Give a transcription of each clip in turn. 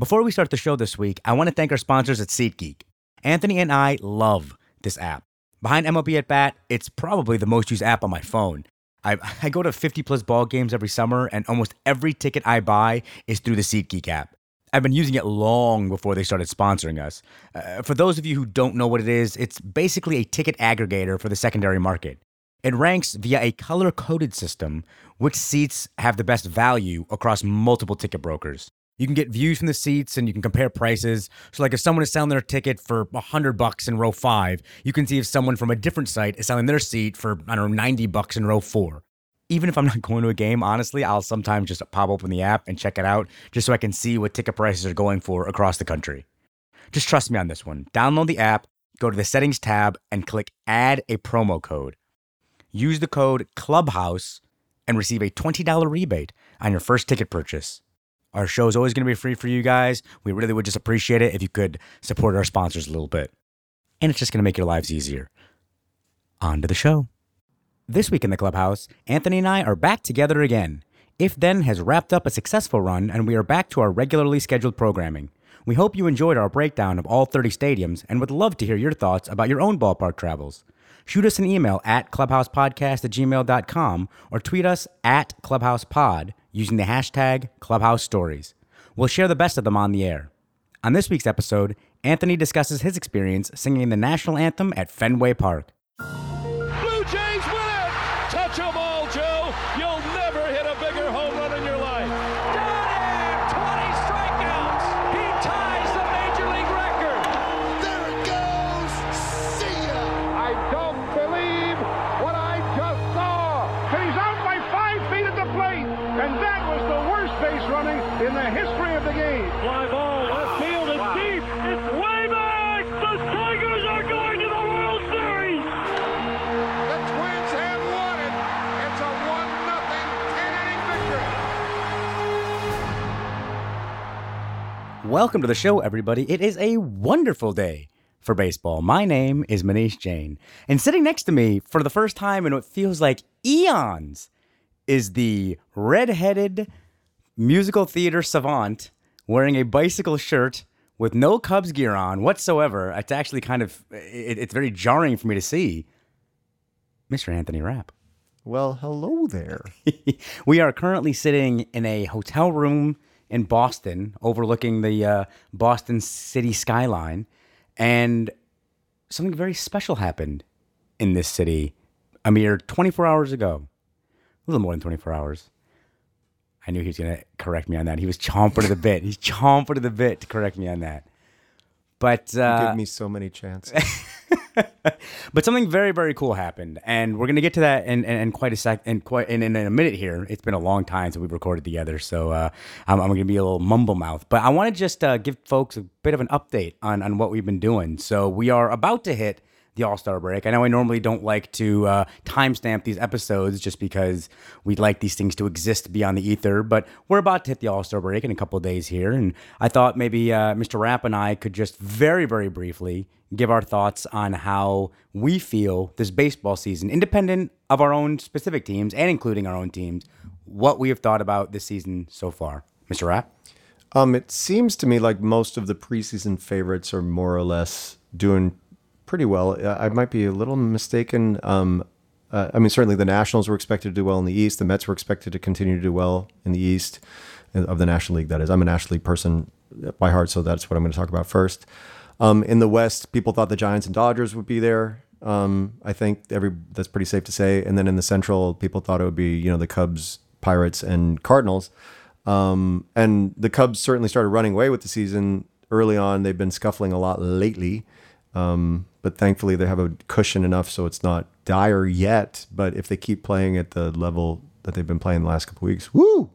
Before we start the show this week, I want to thank our sponsors at SeatGeek. Anthony and I love this app. Behind MLB at Bat, it's probably the most used app on my phone. I, I go to 50 plus ball games every summer, and almost every ticket I buy is through the SeatGeek app. I've been using it long before they started sponsoring us. Uh, for those of you who don't know what it is, it's basically a ticket aggregator for the secondary market. It ranks via a color coded system which seats have the best value across multiple ticket brokers. You can get views from the seats and you can compare prices. So like if someone is selling their ticket for 100 bucks in row 5, you can see if someone from a different site is selling their seat for I don't know 90 bucks in row 4. Even if I'm not going to a game, honestly, I'll sometimes just pop open the app and check it out just so I can see what ticket prices are going for across the country. Just trust me on this one. Download the app, go to the settings tab and click add a promo code. Use the code Clubhouse and receive a $20 rebate on your first ticket purchase. Our show is always going to be free for you guys. We really would just appreciate it if you could support our sponsors a little bit. And it's just going to make your lives easier. On to the show. This week in the clubhouse, Anthony and I are back together again. If Then has wrapped up a successful run, and we are back to our regularly scheduled programming. We hope you enjoyed our breakdown of all 30 stadiums and would love to hear your thoughts about your own ballpark travels. Shoot us an email at clubhousepodcast at gmail.com or tweet us at clubhousepod using the hashtag Clubhouse Stories. We'll share the best of them on the air. On this week's episode, Anthony discusses his experience singing the national anthem at Fenway Park. Welcome to the show, everybody. It is a wonderful day for baseball. My name is Muneesh Jain, and sitting next to me for the first time in what feels like eons is the red-headed musical theater savant wearing a bicycle shirt with no Cubs gear on whatsoever. It's actually kind of it, it's very jarring for me to see. Mr. Anthony Rapp. Well, hello there. we are currently sitting in a hotel room in Boston, overlooking the uh, Boston city skyline, and something very special happened in this city a mere 24 hours ago. A little more than 24 hours. I knew he was going to correct me on that. He was chomping at the bit. He's chomping at the bit to correct me on that. But You uh, give me so many chances. but something very very cool happened and we're going to get to that in, in, in quite a sec in quite in, in a minute here. It's been a long time since we've recorded together so uh, i'm, I'm going to be a little mumble mouth. But i want to just uh, give folks a bit of an update on, on what we've been doing. So we are about to hit the all-star break i know i normally don't like to uh, timestamp these episodes just because we'd like these things to exist beyond the ether but we're about to hit the all-star break in a couple days here and i thought maybe uh, mr rapp and i could just very very briefly give our thoughts on how we feel this baseball season, independent of our own specific teams and including our own teams, what we have thought about this season so far. Mr. Rapp? um, it seems to me like most of the preseason favorites are more or less doing pretty well. Uh, I might be a little mistaken. Um, uh, I mean, certainly the Nationals were expected to do well in the East. The Mets were expected to continue to do well in the East uh, of the National League. That is, I'm a National League person by heart, so that's what I'm going to talk about first. Um, in the West, people thought the Giants and Dodgers would be there. Um, I think every that's pretty safe to say. And then in the Central, people thought it would be you know the Cubs, Pirates, and Cardinals. Um, and the Cubs certainly started running away with the season early on. They've been scuffling a lot lately, um, but thankfully they have a cushion enough so it's not dire yet. But if they keep playing at the level that they've been playing the last couple weeks, woo,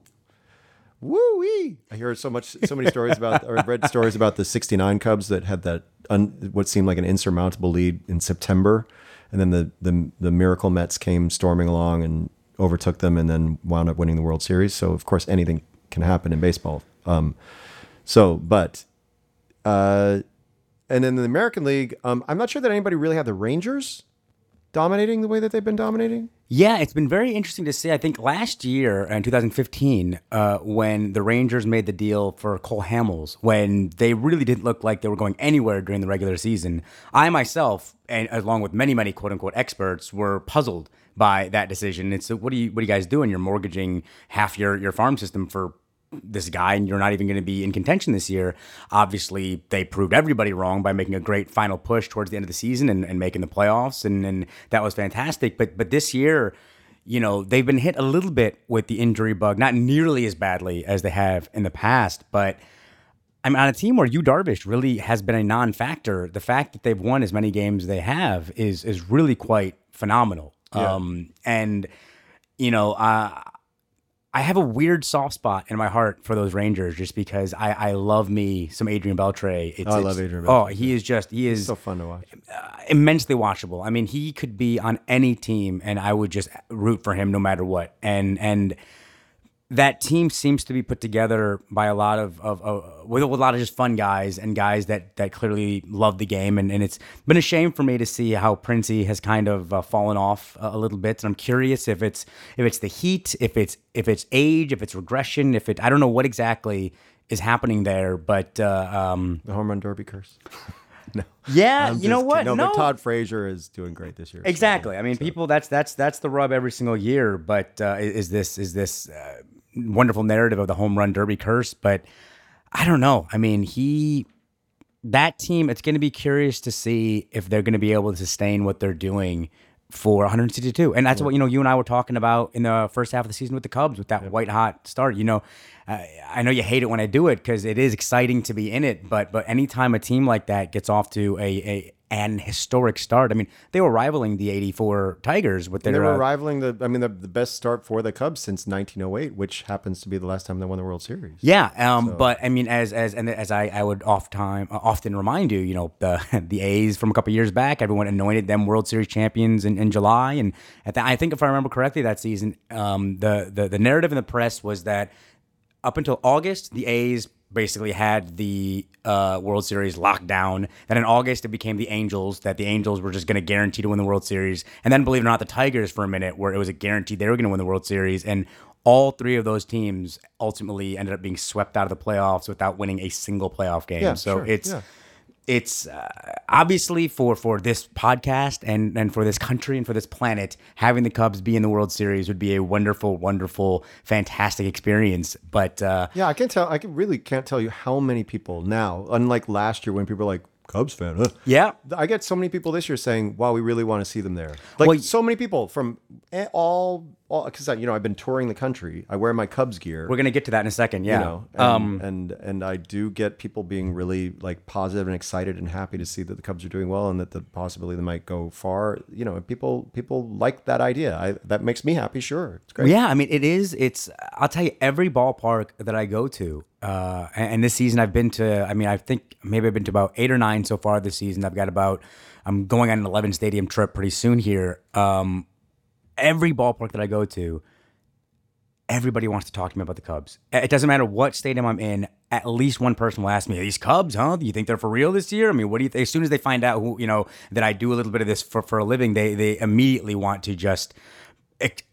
woo wee! I hear so much, so many stories about, or I've read stories about the '69 Cubs that had that un, what seemed like an insurmountable lead in September, and then the the the miracle Mets came storming along and overtook them, and then wound up winning the World Series. So of course anything can happen in baseball. Um, so, but, uh, and in the American League, um, I'm not sure that anybody really had the Rangers dominating the way that they've been dominating? Yeah, it's been very interesting to see. I think last year in 2015, uh, when the Rangers made the deal for Cole Hamels, when they really didn't look like they were going anywhere during the regular season, I myself, and along with many, many quote unquote experts, were puzzled by that decision. It's what are you, what are you guys doing? You're mortgaging half your your farm system for this guy and you're not even going to be in contention this year. Obviously, they proved everybody wrong by making a great final push towards the end of the season and, and making the playoffs, and, and that was fantastic. But but this year, you know, they've been hit a little bit with the injury bug, not nearly as badly as they have in the past, but. I'm on a team where Yu Darvish really has been a non-factor. The fact that they've won as many games as they have is is really quite phenomenal. Yeah. Um, and you know, uh, I have a weird soft spot in my heart for those Rangers just because I, I love me some Adrian Beltre. It's, Oh, I love Adrian oh, Beltre. Oh, he is just he is So fun to watch. Uh, immensely watchable. I mean, he could be on any team, and I would just root for him no matter what. And and that team seems to be put together by a lot of, of, of with a lot of just fun guys and guys that that clearly love the game. And, and it's been a shame for me to see how Princey has kind of uh, fallen off a, a little bit. And I'm curious if it's if it's the heat, if it's if it's age, if it's regression, if it I don't know what exactly is happening there. But uh, um, The home run derby curse. no. yeah, I'm you know what? kidding. No, but Todd Frazier is doing great this year. so- Exactly. I mean, people. That's that's that's the rub every single year. But uh, is this is this uh, wonderful narrative of the home run derby curse? But I don't know. I mean, he that team. It's going to be curious to see if they're going to be able to sustain what they're doing for 162. And that's what you know. You and I were talking about in the first half of the season with the Cubs with that white hot start. You know, uh, I know you hate it when I do it because it is exciting to be in it. But but anytime a team like that gets off to a, a an historic start, I mean, they were rivaling the '84 Tigers with They were uh, rivaling the, I mean, the, the best start for the Cubs since 1908, which happens to be the last time they won the World Series. Yeah, um, but I mean, as as and as I, I would oft time uh, often remind you, you know, the the A's from a couple years back, everyone anointed them World Series champions in, in July, and at that, I think if I remember correctly, that season, um, the the the narrative in the press was that up until August, the A's basically had the uh, World Series locked down. Then in August, it became the Angels, that the Angels were just going to guarantee to win the World Series. And then, believe it or not, the Tigers for a minute, where it was a guarantee they were going to win the World Series. And all three of those teams ultimately ended up being swept out of the playoffs without winning a single playoff game. Yeah, so sure, it's. yeah. It's uh, obviously for for this podcast and and for this country and for this planet, having the Cubs be in the World Series would be a wonderful, wonderful, fantastic experience. But uh, Yeah, I can't tell. I can, really can't tell you how many people now, unlike last year when people were like, Cubs fan, huh? yeah, I get so many people this year saying, "Wow, we really want to see them there." Like Well, so many people from a- all, all because you know I've been touring the country. I wear my Cubs gear. we're gonna get to that in a second. Yeah. you know, and, um, and and I do get people being really like positive and excited and happy to see that the Cubs are doing well and that the possibility they might go far. You know, people people like that idea. I that makes me happy. Sure, it's great. Yeah, I mean, it is. It's. I'll tell you, every ballpark that I go to, uh, and, this season I've been to. I mean, I think maybe I've been to about eight or nine so far this season. I've got about. I'm going on an 11 stadium trip pretty soon here. Um, every ballpark that I go to, everybody wants to talk to me about the Cubs. It doesn't matter what stadium I'm in. At least one person will ask me, "These Cubs, huh? Do you think they're for real this year?" I mean, what do you think? As soon as they find out who you know that I do a little bit of this for for a living, they they immediately want to just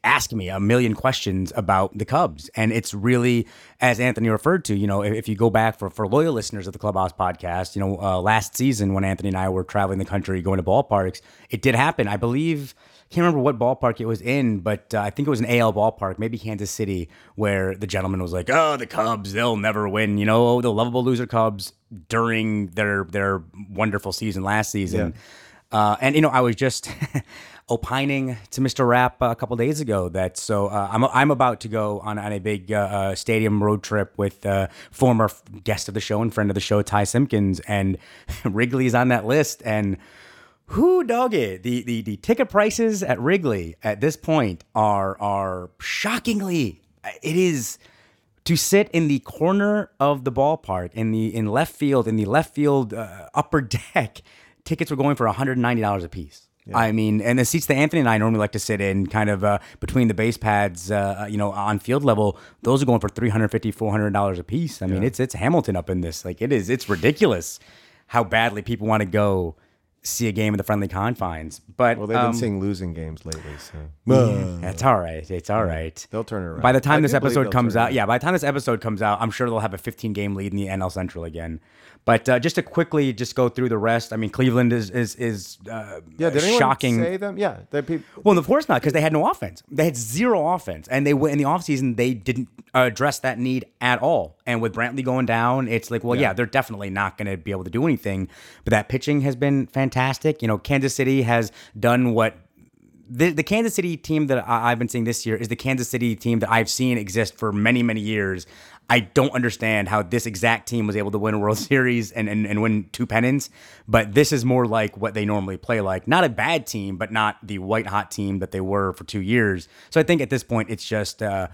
ask me a million questions about the Cubs. And it's really, as Anthony referred to, you know, if, if you go back for, for loyal listeners of the Clubhouse podcast, you know, uh, last season when Anthony and I were traveling the country going to ballparks, it did happen. I believe, can't remember what ballpark it was in, but uh, I think it was an AL ballpark, maybe Kansas City, where the gentleman was like, "Oh, the Cubs, they'll never win." You know, the lovable loser Cubs during their their wonderful season last season. Uh, and you know, I was just opining to Mr. Rapp a couple days ago that so uh, I'm I'm about to go on, on a big uh, uh, stadium road trip with uh, former guest of the show and friend of the show Ty Simpkins, and Wrigley's on that list. And who dog it? The, the the ticket prices at Wrigley at this point are are shockingly. It is to sit in the corner of the ballpark in the in left field in the left field uh, upper deck tickets were going for $190 a piece I mean, and the seats that Anthony and I normally like to sit in, kind of uh, between the base pads, uh, you know, on field level, those are going for $350, $400 a piece. I mean, it's it's Hamilton up in this. Like, it is, it's ridiculous how badly people want to go see a game in the friendly confines. But Well, they've um, been seeing losing games lately, so It's all right. It's all right. they'll turn it around. By the time I this episode comes out, yeah, by the time this episode comes out, I'm sure they'll have a 15 game lead in the NL Central again. But uh, just to quickly just go through the rest, I mean, Cleveland is is is uh, Yeah, did anyone shocking. say them? Yeah, they Well, of course not, because they had no offense. They had zero offense, and they went in the offseason, They didn't address that need at all. And with Brantley going down, it's like, well, yeah, they're definitely not going to be able to do anything. But that pitching has been fantastic. You know, Kansas City has done what the, the Kansas City team that I've been seeing this year is the Kansas City team that I've seen exist for many, many years. I don't understand how this exact team was able to win a World Series and, and, and win two pennants, but this is more like what they normally play like. Not a bad team, but not the white hot team that they were for two years. So I think at this point, it's just. Uh,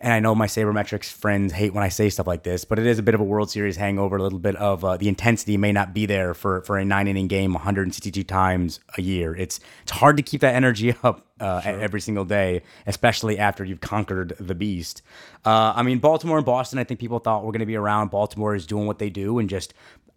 and I know my sabermetrics friends hate when I say stuff like this, but it is a bit of a World Series hangover. A little bit of uh, the intensity may not be there for for a nine inning game 162 times a year. It's it's hard to keep that energy up uh, every single day, especially after you've conquered the beast. Uh, I mean, Baltimore and Boston. I think people thought were going to be around. Baltimore is doing what they do and just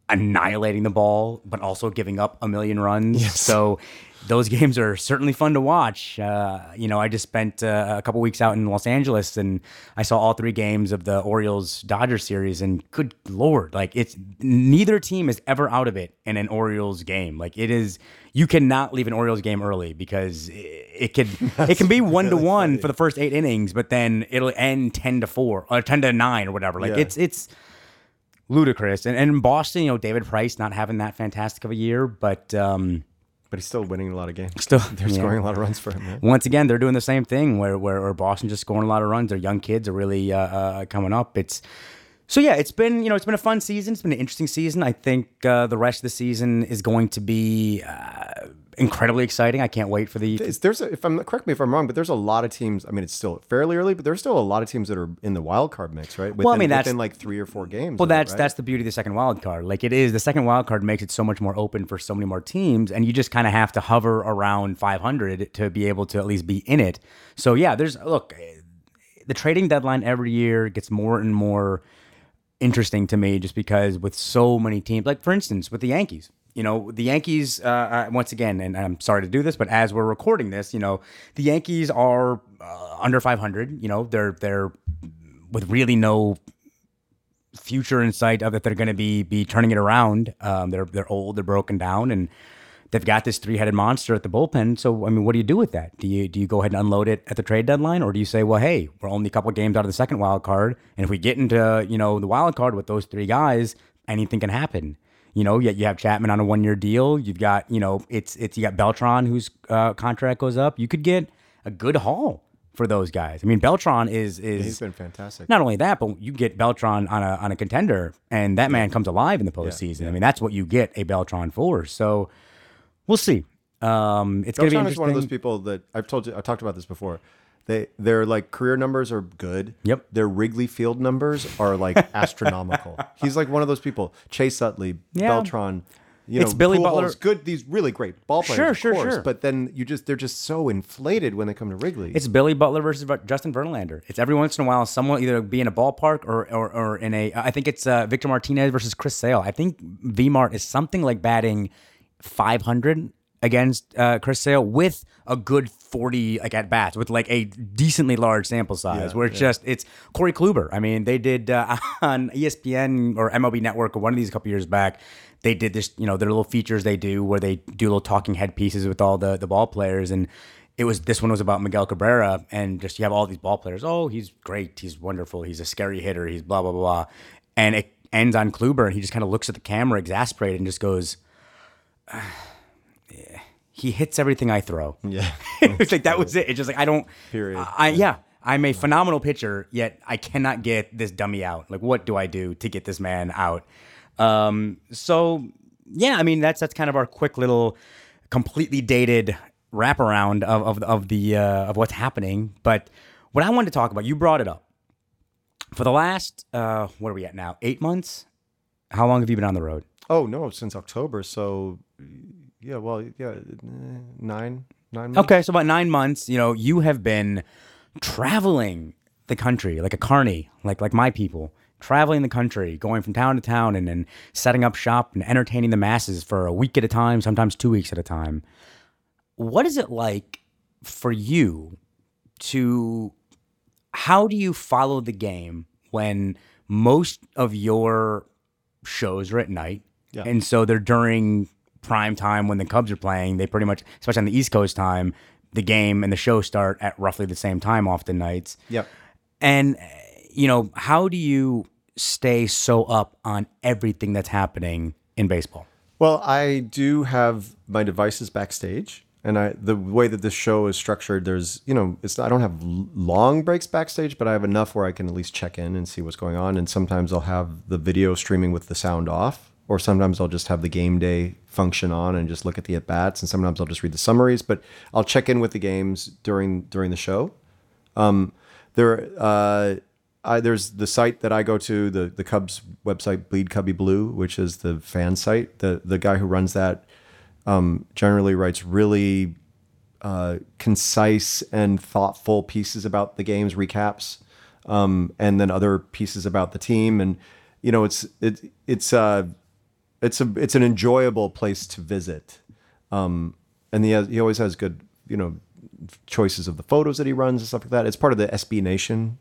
annihilating the ball, but also giving up a million runs. So those games are certainly fun to watch. Uh, you know, I just spent uh, a couple weeks out in Los Angeles and I saw all three games of the Orioles Dodgers series. And good lord, like it's neither team is ever out of it in an Orioles game. Like it is, you cannot leave an Orioles game early because it, it could it can be one to one for the first eight innings, but then it'll end ten to four or ten to nine or whatever. Like Yeah. it's it's ludicrous. And, and in Boston, you know, David Price not having that fantastic of a year, but um, but he's still winning a lot of games. Still- they're yeah. scoring a lot of runs for him. Man. once again, they're doing the same thing where where, where Boston just scoring a lot of runs. Their young kids are really uh, uh, coming up. It's so yeah, it's been you know it's been a fun season. It's been an interesting season. I think uh, the rest of the season is going to be uh, incredibly exciting. I can't wait for the There's a, if I'm correct me if I'm wrong, but there's a lot of teams. I mean, it's still fairly early, but there's still a lot of teams that are in the wild card mix, right? Within, Well, I mean, that's- like three or four games. Well, of it, that's right? that's the beauty of the second wild card. Like it is, the second wild card makes it so much more open for so many more teams, and you just kind of have to hover around 500 to be able to at least be in it. So yeah, there's look, eh, the trading deadline every year gets more and more interesting to me, just because with so many teams, like for instance, with the Yankees. You know, the Yankees, uh, uh, once again, and I'm sorry to do this, but as we're recording this, you know, the Yankees are uh, under 500. You know, they're they're with really no future in sight of that they're going to be be turning it around. Um, they're they're old, they're broken down, and they've got this three headed monster at the bullpen. So I mean, what do you do with that? Do you do you go ahead and unload it at the trade deadline, or do you say, well, hey, we're only a couple games out of the second wild card, and if we get into you know the wild card with those three guys, anything can happen. You know, yet you have Chapman on a one year deal. You've got you know it's it's you got Beltran whose uh, contract goes up. You could get a good haul for those guys. I mean, Beltran is is He's been fantastic. not only that, but you get Beltran on a on a contender, and that man comes alive in the postseason. I mean, that's what you get a Beltran for. So we'll see. Um, it's going to be is one of those people that I've told you. I talked about this before. They their like career numbers are good. Yep. Their Wrigley Field numbers are like astronomical. He's like one of those people. Chase Utley, Yeah. Beltran. You It's Billy Butler. Good. These really great ball players. Sure, of sure, course, sure. But then you just they're just so inflated when they come to Wrigley. It's Billy Butler versus Justin Verlander. It's every once in a while someone will either be in a ballpark or or, or in a. I think it's uh, Victor Martinez versus Chris Sale. I think Vmart is something like batting 500 against uh, Chris Sale with a good 40 like at bats with like a decently large sample size. Yeah, where it's just it's Corey Kluber. I mean, they did uh, on ESPN or MLB Network or one of these a couple years back. They did this, you know, their little features they do where they do little talking head pieces with all the the ball players and it was this one was about Miguel Cabrera and just you have all these ball players. Oh, he's great. He's wonderful. He's a scary hitter. He's blah blah blah. blah. And it ends on Kluber and he just kind of looks at the camera exasperated and just goes "Yeah." He hits everything I throw. yeah. it's like that was it. It's just like I don't. Period. I yeah. I'm a phenomenal pitcher, yet I cannot get this dummy out. Like, what do I do to get this man out? Um, so yeah, I mean that's that's kind of our quick little, completely dated wraparound of of, of the uh, of what's happening. But what I wanted to talk about, you brought it up. For the last, uh, what are we at now? Eight months. How long have you been on the road? Oh no, since October. So yeah, well, yeah, eh, nine, nine. Months. Okay, so about nine months. You know, you have been traveling the country like a carny, like like my people, traveling the country, going from town to town, and then setting up shop and entertaining the masses for a week at a time, sometimes two weeks at a time. What is it like for you to? How do you follow the game when most of your shows are at night, Yeah. and so they're during prime time when the Cubs are playing? They pretty much, especially on the East Coast time, the game and the show start at roughly the same time often nights. Yep. And you know, how do you stay so up on everything that's happening in baseball? Well, I do have my devices backstage, and I the way that this show is structured, there's you know, it's I don't have long breaks backstage, but I have enough where I can at least check in and see what's going on. And sometimes I'll have the video streaming with the sound off, or sometimes I'll just have the game day function on and just look at the at bats, and sometimes I'll just read the summaries. But I'll check in with the games during during the show. Um, there, uh, I, there's the site that I go to, the the Cubs website, Bleed Cubby Blue, which is the fan site. The the guy who runs that um, generally writes really uh, concise and thoughtful pieces about the games, recaps, um, and then other pieces about the team. And you know, it's it it's uh it's a it's an enjoyable place to visit. Um, and he has, he always has good you know choices of the photos that he runs and stuff like that. It's part of the SB Nation.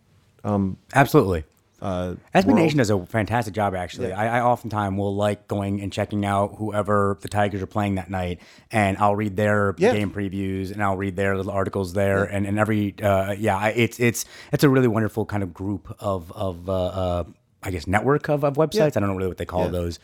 Absolutely. Uh, SB world. Nation does a fantastic job, actually. I, I oftentimes will like going and checking out whoever the Tigers are playing that night, and I'll read their Yeah. game previews and I'll read their little articles there, and, and every uh, yeah, I, it's it's it's a really wonderful kind of group of of uh, uh, I guess network of, of websites. I don't know really what they call Yeah. those,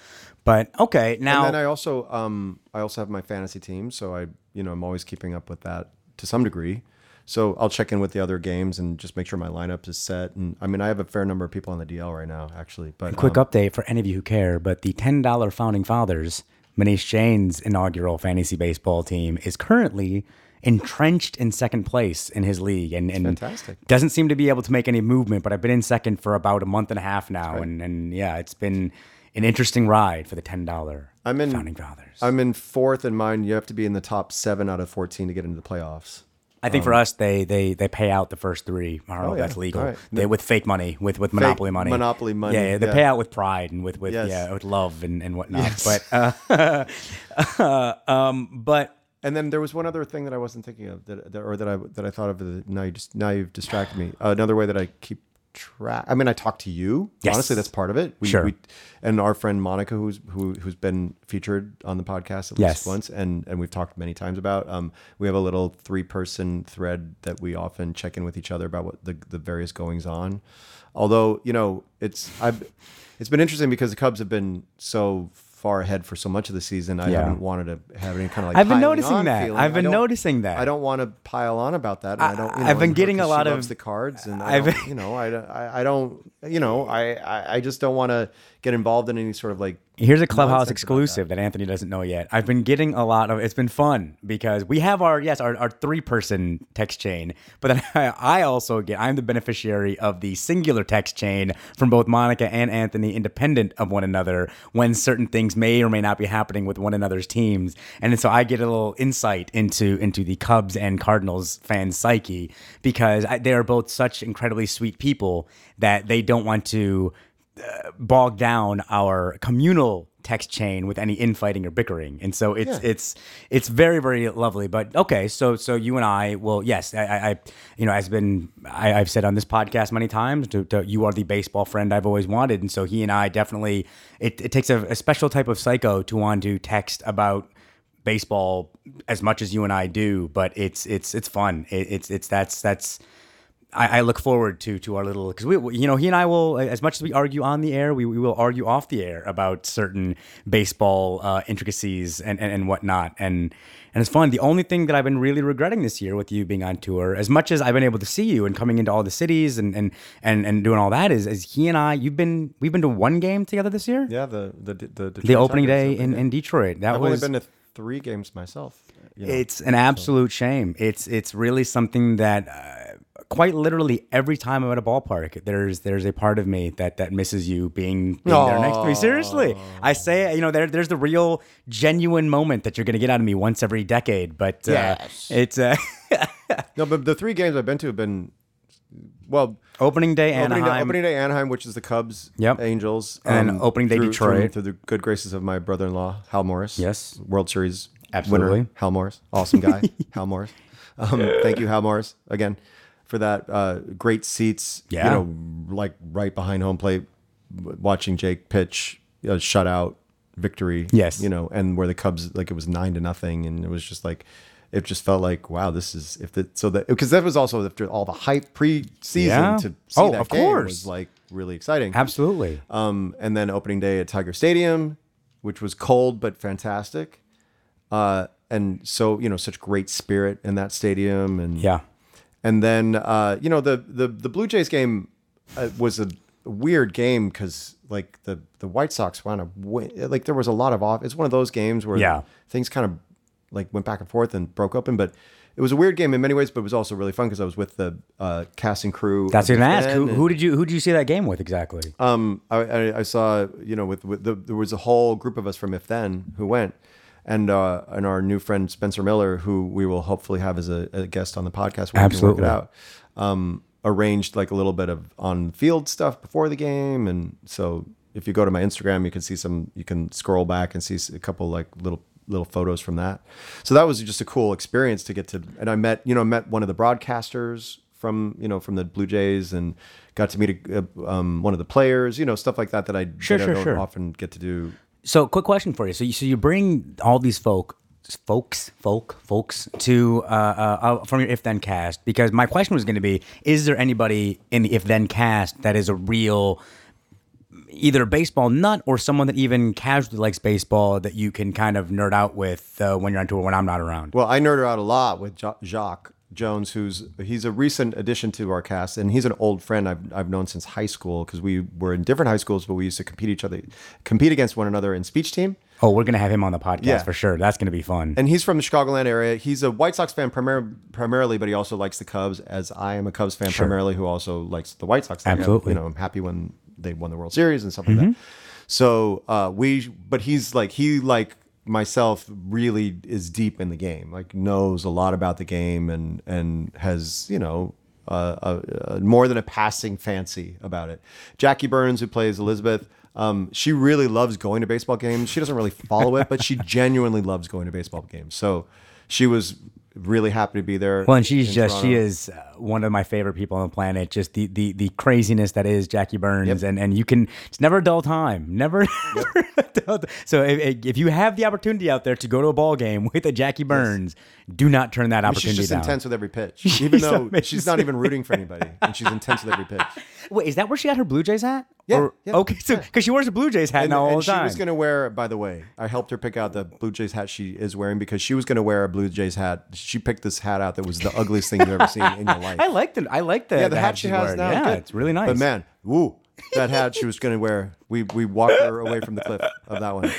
but okay now. and then I also um I also have my fantasy team, so I you know I'm always keeping up with that to some degree. So I'll check in with the other games and just make sure my lineup is set. And I mean I have a fair number of people on the DL right now actually. But Quick um, update for any of you who care, but the $10 Founding Fathers, Muneesh Jain's inaugural fantasy baseball team, is currently entrenched in second place in his league and, and fantastic. doesn't seem to be able to make any movement. But I've been in second for about a month and a half now. And, and yeah, it's been an interesting ride for the $10 I'm in Founding Fathers. I'm in fourth in mine. You have to be in the top seven out of fourteen to get into the playoffs. I think for us, they, they they pay out the first three. I don't know Oh, if that's legal. Right. They with fake money, with with monopoly money, monopoly money, Yeah, yeah they yeah. pay out with pride and with with Yes. yeah with love and, and whatnot. Yes. But uh, um, but And then there was one other thing that I wasn't thinking of that, that or that I that I thought of. That now you just now you've distracted me. another way that I keep track. I mean, I talk to you. Yes. Honestly, that's part of it. We, Sure. We, and our friend Monica, who's who who's been featured on the podcast at Yes. least once, and and we've talked many times about. Um, we have a little three person thread that we often check in with each other about what the the various goings on. Although you know, it's I've it's been interesting because the Cubs have been so far ahead for so much of the season. I Yeah. haven't wanted to have any kind of like. I've been noticing that. feeling. I've been noticing that. I don't want to pile on about that. And I, don't. You know, I've been getting a lot of- the cards, and I I've- you know, I, I, I don't, you know, I, I, I just don't want to get involved in any sort of like. Here's a clubhouse exclusive that. Anthony doesn't know yet. I've been getting a lot of. It's been fun because we have our yes our, our three person text chain, but then I, I also get. I'm the beneficiary of the singular text chain from both Monica and Anthony, independent of one another, when certain things may or may not be happening with one another's teams, and so I get a little insight into into the Cubs and Cardinals fan psyche because I, they are both such incredibly sweet people that they don't want to bog down our communal text chain with any infighting or bickering. And so it's Yeah. it's it's very very lovely. But okay so so you and i well yes i i, you know has been I, i've said on this podcast many times to, to you are the baseball friend i've always wanted. And so he and i definitely it, it takes a, a special type of psycho to want to text about baseball as much as you and i do. But it's it's it's fun. It, it's it's that's that's I, I look forward to to our little because we you know he and I will as much as we argue on the air we, we will argue off the air about certain baseball uh, intricacies and, and and whatnot and and it's fun. The only thing that I've been really regretting this year with you being on tour, as much as I've been able to see you and coming into all the cities and and and, and doing all that, is is he and I you've been we've been to one game together this year, Yeah, the the the, the opening day in, in Detroit. That I've was only been to three games myself. you know. it's an absolute shame. It's it's really something that uh, quite literally every time I'm at a ballpark, there's there's a part of me that that misses you being, being there next to me. Seriously, I say you know there there's the real genuine moment that you're gonna get out of me once every decade. But uh, Yes. it's uh, No, but the three games I've been to have been well, Opening day opening day, Anaheim. opening day Anaheim, which is the Cubs, Yep. Angels, um, And then opening day through, Detroit. through, through the good graces of my brother-in-law Hal Morris. Yes. World Series Absolutely. winner Hal Morris, awesome guy, Hal Morris. Um, thank you, Hal Morris, again for that uh, great seats. Yeah. you know, like right behind home plate, watching Jake pitch a shutout victory. Yes. you know, and where the Cubs like it was nine to nothing, and it was just like. It just felt like wow, this is if the so that because that was also after all the hype pre-season Yeah. to see Oh, that of game course. was like really exciting. Absolutely. Um, and then opening day at Tiger Stadium, which was cold but fantastic. Uh, and so you know, such great spirit in that stadium, and Yeah. And then uh, you know the the the Blue Jays game uh, was a weird game because like the the White Sox wound up win- like there was a lot of off. It's one of those games where Yeah. things kind of like went back and forth and broke open, but. It was a weird game in many ways, but it was also really fun because I was with the uh, cast and crew. That's of what the I ask. Who, who did you who did you see that game with exactly? um, I, I, I saw, you know, with, with the, there was a whole group of us from If Then who went, and uh, and our new friend Spencer Miller, who we will hopefully have as a, a guest on the podcast when Absolutely. we can work it out, um, arranged like a little bit of on field stuff before the game, and so if you go to my Instagram, you can see some, you can scroll back and see a couple like little little photos from that. So that was just a cool experience to get to, and I met, you know, met one of the broadcasters from, you know, from the Blue Jays and got to meet a, um, one of the players, you know, stuff like that that I, Sure, that I don't sure. often get to do. So, quick question for you. So, you, so you bring all these folk, folks, folk, folks to uh, uh, uh, from your if then cast because my question was going to be: Is there anybody in the if then cast that is a real either a baseball nut or someone that even casually likes baseball that you can kind of nerd out with uh, when you're on tour when I'm not around? Well, I nerd out a lot with Jacques Jones, who's he's a recent addition to our cast, and he's an old friend I've, I've known since high school because we were in different high schools, but we used to compete each other, compete against one another in speech team. Oh, we're gonna have him on the podcast Yeah. for sure. That's gonna be fun. And he's from the Chicagoland area. He's a White Sox fan primar- primarily, but he also likes the Cubs, as I am a Cubs fan primarily, who also likes the White Sox. Like, I- Absolutely. you know, I'm happy when they won the World Series and stuff like that. So uh, we, but he's like he like myself really is deep in the game, like knows a lot about the game and and has you know. Uh, uh, uh, more than a passing fancy about it. Jackie Burns, who plays Elizabeth, um, she really loves going to baseball games. She doesn't really follow it, but she genuinely loves going to baseball games. So she was really happy to be there. Well, and she's just she is uh, one of my favorite people on the planet. Just the the the craziness that is Jackie Burns, Yep. and and you can it's never a dull time, never. dull so if, if you have the opportunity out there to go to a ball game with a Jackie Burns, do not turn that I mean, she's just down. intense with every pitch, even She's though she's not even rooting for anybody, and she's intense with every pitch. Wait, is that where she got her Blue Jays hat? Yeah, Or- yeah, okay, so because she wears a Blue Jays hat And, now all and the she time. was going to wear, by the way, I helped her pick out the Blue Jays hat she is wearing because she was going to wear a Blue Jays hat. She picked this hat out that was the ugliest thing you've ever seen in your life. I like the I like the yeah, the, hat she she's has wearing. now. Yeah, good. it's really nice. But man, woo, that hat she was going to wear. We we walked her away from the cliff of that one.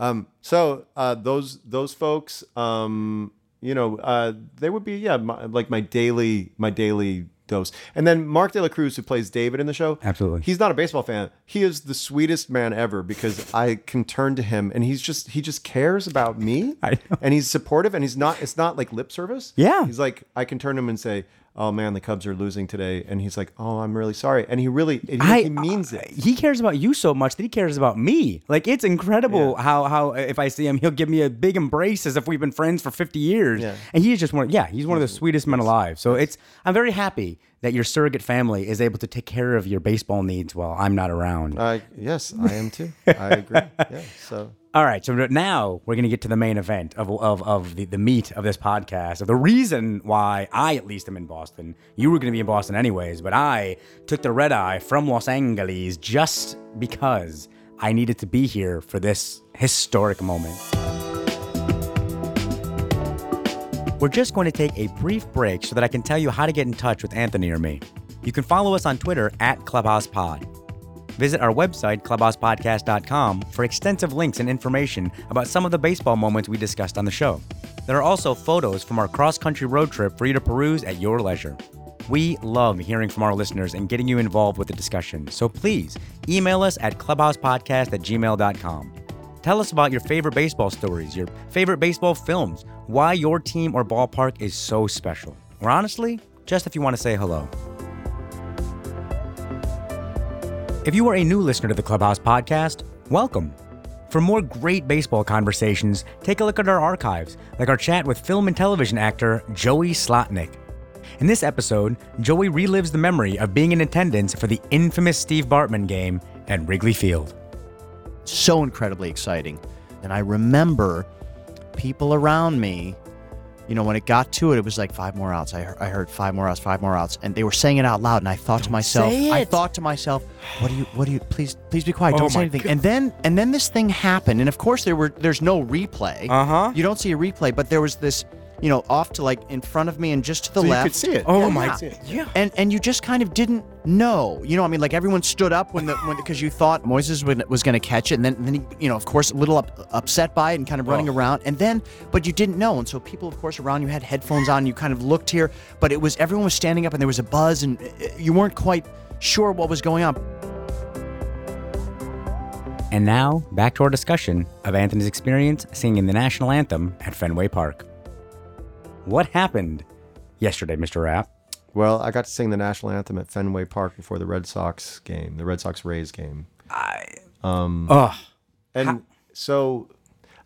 Um, so uh, those those folks, um, you know, uh, they would be yeah, my, like my daily my daily dose. And then Mark De La Cruz, who plays David in the show, Absolutely. he's not a baseball fan. He is the sweetest man ever because I can turn to him and he's just he just cares about me. I know. And he's supportive and he's not it's not like lip service. Yeah. He's like I can turn to him and say, "Oh man, the Cubs are losing today." And he's like, "Oh, I'm really sorry." And he really he, I, he means it. He cares about you so much that he cares about me. Like it's incredible Yeah. how how if I see him, he'll give me a big embrace as if we've been friends for fifty years. Yeah. And he's just one. Yeah, he's one of the sweetest men alive. So it's I'm very happy that your surrogate family is able to take care of your baseball needs while I'm not around. I yes, I am too. I agree. Yeah. So All right, so now we're going to get to the main event of, of, of the, the meat of this podcast, of the reason why I at least am in Boston. You were going to be in Boston anyways, but I took the red eye from Los Angeles just because I needed to be here for this historic moment. We're just going to take a brief break so that I can tell you how to get in touch with Anthony or me. You can follow us on Twitter at ClubhousePod. Visit our website, clubhousepodcast.com, for extensive links and information about some of the baseball moments we discussed on the show. There are also photos from our cross country road trip for you to peruse at your leisure. We love hearing from our listeners and getting you involved with the discussion, so please email us at clubhousepodcast at gmail.com. Tell us about your favorite baseball stories, your favorite baseball films, why your team or ballpark is so special. Or honestly, just if you want to say hello. If you are a new listener to the Clubhouse podcast, welcome. For more great baseball conversations, take a look at our archives, like our chat with film and television actor Joey Slotnick. In this episode, Joey relives the memory of being in attendance for the infamous Steve Bartman game at Wrigley Field. so incredibly exciting. And I remember people around me, you know, when it got to it, it was like five more outs. I heard, I heard five more outs, five more outs, and they were saying it out loud. And I thought to myself, say I thought to myself, what do you, what do you, please, please be quiet, Oh don't say my anything. And then, and then this thing happened, and of course there were, there's no replay. Uh-huh. You don't see a replay, but there was this, you know, off to like in front of me and just to the So you left. could see it. Oh Yeah, my- god. yeah. And and you just kind of didn't know. You know, I mean, like everyone stood up when the when because you thought Moises was, was going to catch it, and then then he, you know, of course, a little up, upset by it and kind of running around, and then but you didn't know, and so people, of course, around you had headphones on. You kind of looked here, but it was everyone was standing up, and there was a buzz, and uh, you weren't quite sure what was going on. And now, back to our discussion of Anthony's experience singing the national anthem at Fenway Park. What happened yesterday, Mr. Rapp? Well, I got to sing the national anthem at Fenway Park before the Red Sox game, the Red Sox Rays game. I. um Ugh. And so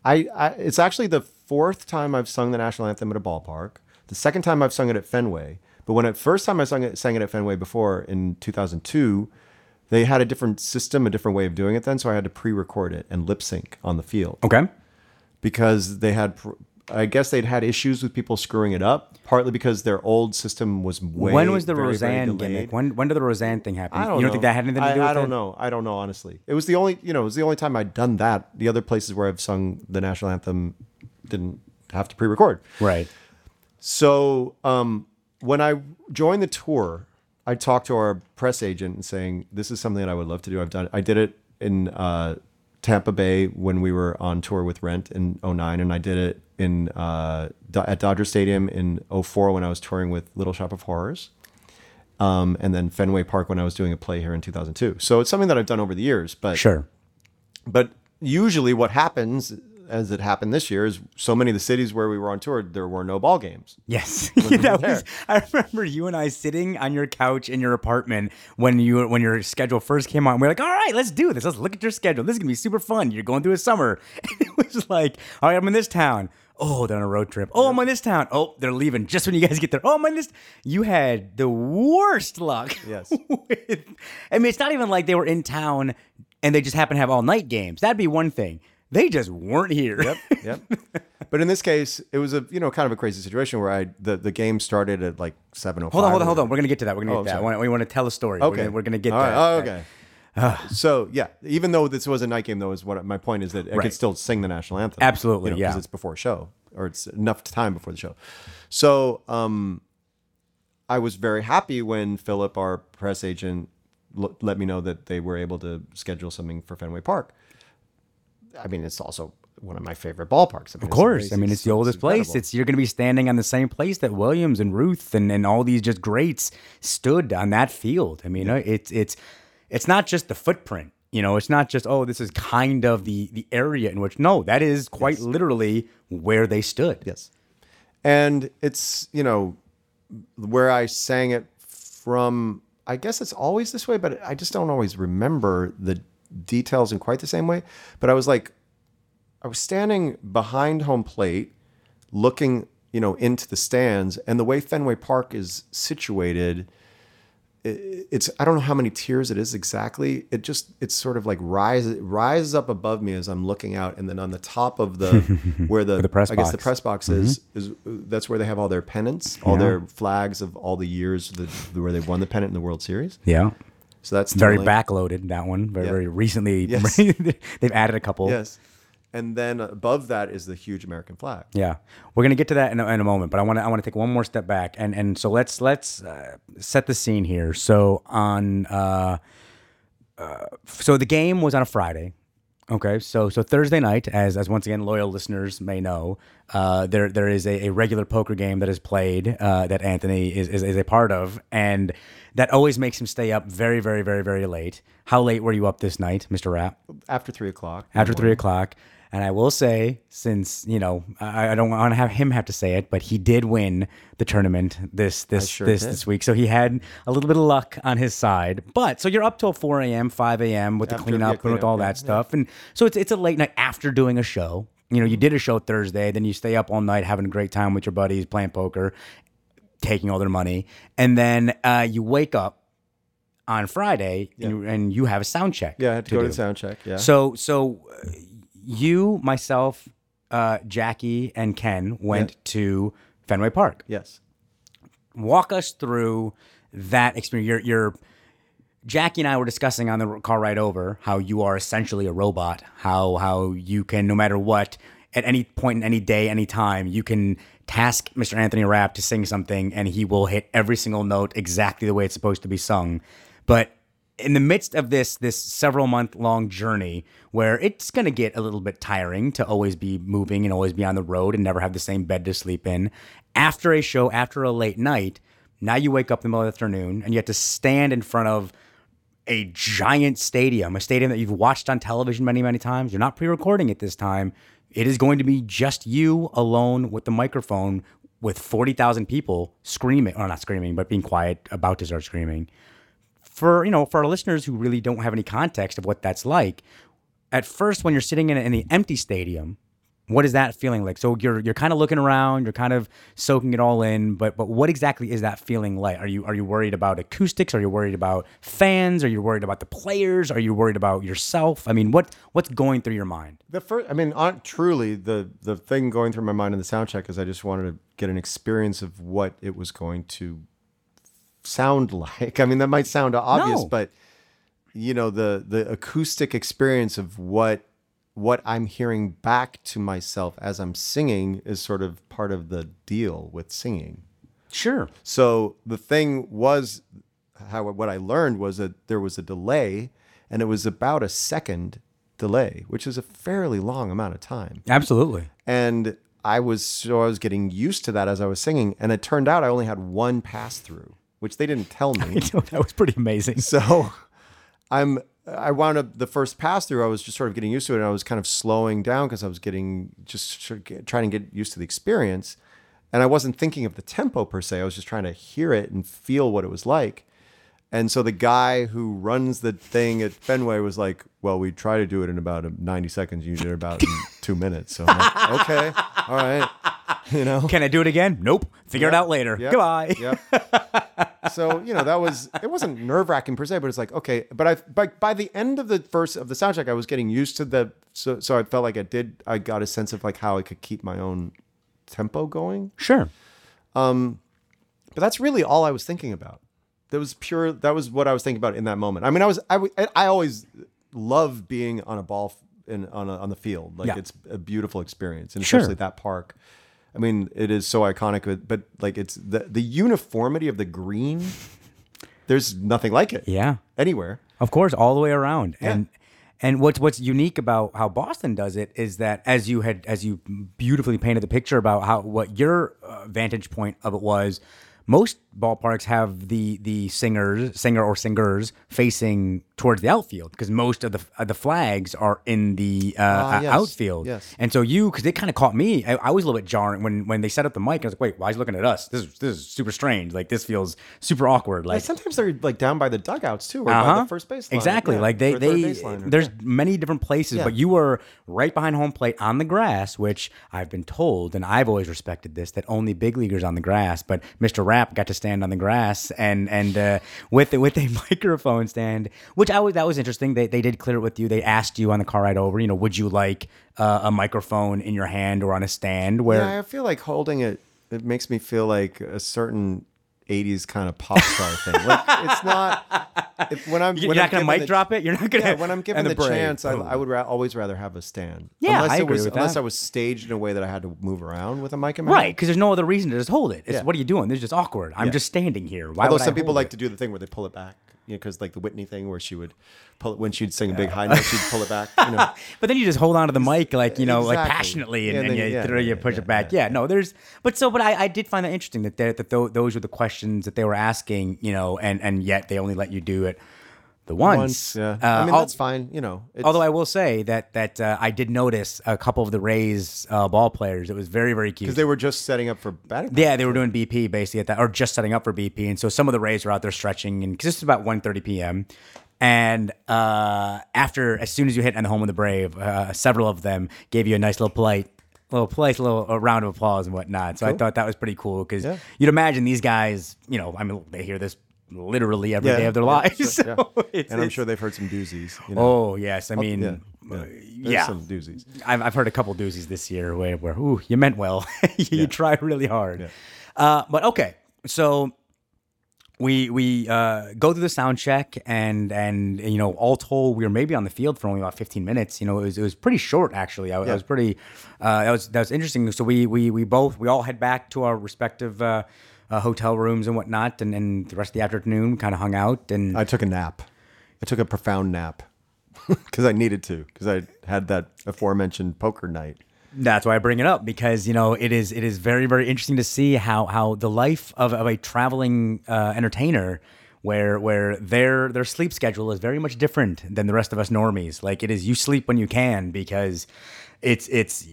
I, I it's actually the fourth time I've sung the national anthem at a ballpark. The second time I've sung it at Fenway. But when it first time I sung it sang it at Fenway before in 2002, they had a different system, a different way of doing it then, so I had to pre-record it and lip sync on the field Okay. because they had pr- I guess they'd had issues with people screwing it up, partly because their old system was way when was the very, very Roseanne delayed. gimmick? When when did the Roseanne thing happen? I don't you know. don't think that had anything to I, do with I don't it? know. I don't know honestly. It was the only you know it was the only time I'd done that. The other places where I've sung the national anthem didn't have to pre-record. Right. So um, when I joined the tour, I talked to our press agent and saying this is something that I would love to do. I've done. I did it in uh, Tampa Bay when we were on tour with Rent in 09, and I did it in uh, at Dodger Stadium in 04 when I was touring with Little Shop of Horrors. Um, and then Fenway Park when I was doing a play here in 2002. So it's something that I've done over the years, but Sure. but usually what happens as it happened this year is so many of the cities where we were on tour there were no ball games Yes, we that was. I remember you and I sitting on your couch in your apartment when you when your schedule first came on. We are like, "All right, let's do this. Let's look at your schedule. This is gonna be super fun. You're going through a summer." And it was like, "All right, I'm in this town. Oh, they're on a road trip. Oh, I'm in this town. Oh, they're leaving just when you guys get there. Oh, I'm in this." You had the worst luck. Yes. with, I mean, it's not even like they were in town and they just happen to have all night games. That'd be one thing. They just weren't here. yep yep but in this case it was a you know kind of a crazy situation where i the, the game started at like 705 Hold on, hold on, hold on. We're gonna get to that. We're gonna Oh, get to that. sorry. We want to tell a story. We're okay gonna, we're gonna get All right. oh, okay so yeah even though this was a night game though is what my point is that i Right. could still sing the national anthem Absolutely, you know, 'cause yeah. it's before a show or it's enough time before the show so um i was very happy when philip our press agent l- let me know that they were able to schedule something for fenway park i mean it's also one of my favorite ballparks Of course. I mean, it's the oldest place. It's you're going to be standing on the same place that Williams and Ruth and, and all these just greats stood on that field. I mean, uh, it's it's it's not just the footprint. You know, it's not just oh, this is kind of the the area in which no, that is quite literally where they stood. Yes. And it's, you know, where I sang it from, I guess it's always this way, but I just don't always remember the details in quite the same way. But I was like, I was standing behind home plate looking, you know, into the stands, and the way Fenway Park is situated, it's I don't know how many tiers it is exactly. It just it's sort of like rises rises up above me as I'm looking out, and then on the top of the where the, the press I guess the box. press box mm-hmm. is is that's where they have all their pennants, all their flags of all the years that, where they've won the pennant in the World Series. Yeah. So that's Very backloaded that one. Very Yeah. very recently. Yes. they've added a couple. Yes, and then above that is the huge American flag. Yeah, we're gonna get to that in a, in a moment, but I want to I want to take one more step back, and and so let's let's uh, set the scene here. So on, uh, uh, so the game was on a Friday. Okay, so so Thursday night, as as once again loyal listeners may know, uh, there there is a, a regular poker game that is played uh, that Anthony is, is is a part of, and that always makes him stay up very, very, very, very late. How late were you up this night, Mr. Rapp? After three o'clock. After three o'clock. And I will say, since you know, I, I don't want to have him have to say it, but he did win the tournament this this sure this did. this week, so he had a little bit of luck on his side. But so you're up till four a.m., five a.m. with the After- cleanup and with cleanup, all yeah, that stuff, and so it's it's a late night after doing a show. You know, you did a show Thursday, then you stay up all night having a great time with your buddies playing poker, taking all their money, and then uh, you wake up on Friday and, you, and you have a sound check. Yeah, I had to, go to do. the sound check. Yeah. So so uh, you, myself, uh, Jackie, and Ken went Yeah. to Fenway Park. yes. Walk us through that experience. You're, you're Jackie and I were discussing on the car ride over how you are essentially a robot. How how you can no matter what at any point in any day, any time, you can task Mr. Anthony Rapp to sing something and he will hit every single note exactly the way it's supposed to be sung. But in the midst of this this several month long journey where it's going to get a little bit tiring to always be moving and always be on the road and never have the same bed to sleep in after a show after a late night now you wake up in the middle of the afternoon and you have to stand in front of a giant stadium, a stadium that you've watched on television many, many times. You're not pre recording it this time. It is going to be just you alone with the microphone with 40,000 people screaming, or not screaming, but being quiet, about to start screaming. For, you know, for our listeners who really don't have any context of what that's like, at first when you're sitting in, in the empty stadium, what is that feeling like? So you're you're kind of looking around, you're kind of soaking it all in, but but what exactly is that feeling like? Are you are you worried about acoustics? Are you worried about fans? Are you worried about the players? Are you worried about yourself? I mean, what what's going through your mind? The first, I mean, on, truly, the the thing going through my mind in the sound check is I just wanted to get an experience of what it was going to sound like. I mean, that might sound obvious, No. but you know, the the acoustic experience of what what I'm hearing back to myself as I'm singing is sort of part of the deal with singing. Sure. So the thing was, how what I learned was that there was a delay, and it was about a second delay, which is a fairly long amount of time. Absolutely. And I was so I was getting used to that as I was singing, and it turned out I only had one pass through, which they didn't tell me. that was pretty amazing. so I'm I wound up the first pass through. I was just sort of getting used to it, and I was kind of slowing down because I was getting just sort of get- trying to get used to the experience, and I wasn't thinking of the tempo per se. I was just trying to hear it and feel what it was like. And so the guy who runs the thing at Fenway was like, "Well, we try to do it in about uh, 90 seconds. You did it about in two minutes." So I'm like, "Okay, all right." You know, Can I do it again? Nope. Figure it out later. Yep. Goodbye. Yep. so you know that was it wasn't nerve wracking per se, but it's like okay. But I but by the end of the first of the soundtrack, I was getting used to the so so I felt like I did. I got a sense of like how I could keep my own tempo going. Sure. Um, but that's really all I was thinking about. That was pure. That was what I was thinking about in that moment. I mean, I was I I always love being on a ball in on a, on the field. Like Yeah. it's a beautiful experience, and Sure. especially that park. I mean, it is so iconic, but, but like it's the the uniformity of the green. There's nothing like it. Yeah. anywhere. Of course, all the way around. Yeah. And and what's what's unique about how Boston does it is that as you had as you beautifully painted the picture about how what your uh, vantage point of it was, most ballparks have the the singers singer or singers facing towards the outfield because most of the uh, the flags are in the uh, Ah, uh, yes. outfield. Yes. And so you, because it kind of caught me, I, I was a little bit jarring when when they set up the mic. I was like, wait, why is he looking at us? This is this is super strange. Like this feels super awkward. Like Like sometimes they're like down by the dugouts too, or uh-huh. the first baseline. Exactly. Yeah, like they they there's many different places, Yeah. but you were right behind home plate on the grass, which I've been told, and I've always respected this, that only big leaguers on the grass. But Mr. Rapp got to stand on the grass and and uh, with with a microphone stand, which I was that was interesting. They they did clear it with you. They asked you on the car ride over, you know, would you like uh, a microphone in your hand or on a stand? Where yeah, I feel like holding it. It makes me feel like a certain. 80s kind of pop star thing. Like it's not if, when I'm you're when not I'm gonna mic the- drop it. You're not gonna. Yeah, when I'm given and the, chance, I, I would ra- always rather have a stand. Yeah, unless I it agree was with unless that. I was staged in a way that I had to move around with a mic in my Right, because there's no other reason to just hold it. It's Yeah. what are you doing? This is just awkward. I'm Yeah. just standing here. Why Although some people hold like to do the thing where they pull it back. You know, because like the Whitney thing where she would pull it when she'd sing a big high note, she'd pull it back. You know, But then you just hold on to the mic, like you know, like passionately, and, Yeah, and then you, yeah, throw- you push yeah, it back. Yeah, no, there's. But so, but I, I did find that interesting that that tho- those were the questions that they were asking, you know, and and yet they only let you do it the once. once, yeah. Uh, I mean, that's fine. You know, it's, Although I will say that that uh, I did notice a couple of the Rays uh, ball players. It was very very cute. because they were just setting up for batting. Yeah, they were doing BP basically at that, or just setting up for BP, and so some of the Rays were out there stretching, and because this is about 1.30 p.m. And uh, after, as soon as you hit on the home of the brave, uh, several of them gave you a nice little polite, little polite little a round of applause and whatnot. So I thought that was pretty cool because Yeah. you'd imagine these guys, you know, I mean, they hear this literally every day of their yeah, lives. sure, so yeah. it's- and I'm sure they've heard some doozies. You know? Oh yes, I mean, yeah, uh, yeah. Yeah. some doozies. I've, I've heard a couple doozies this year where, where ooh, you meant well. you Yeah. tried really hard. Yeah. Uh, but okay, so we we uh, go through the sound check and and you know all told we were maybe on the field for only about 15 minutes. You know it was it was pretty short actually. I, I was pretty uh, that was that was interesting. So we we we both we all head back to our respective. Uh, uh, hotel rooms and whatnot, and, and the rest of the afternoon kind of hung out. And I took a nap. I took a profound nap because I needed to because I had that aforementioned poker night. That's why I bring it up because you know it is it is very very interesting to see how how the life of, of a traveling uh, entertainer where where their their sleep schedule is very much different than the rest of us normies. Like it is you sleep when you can because it's it's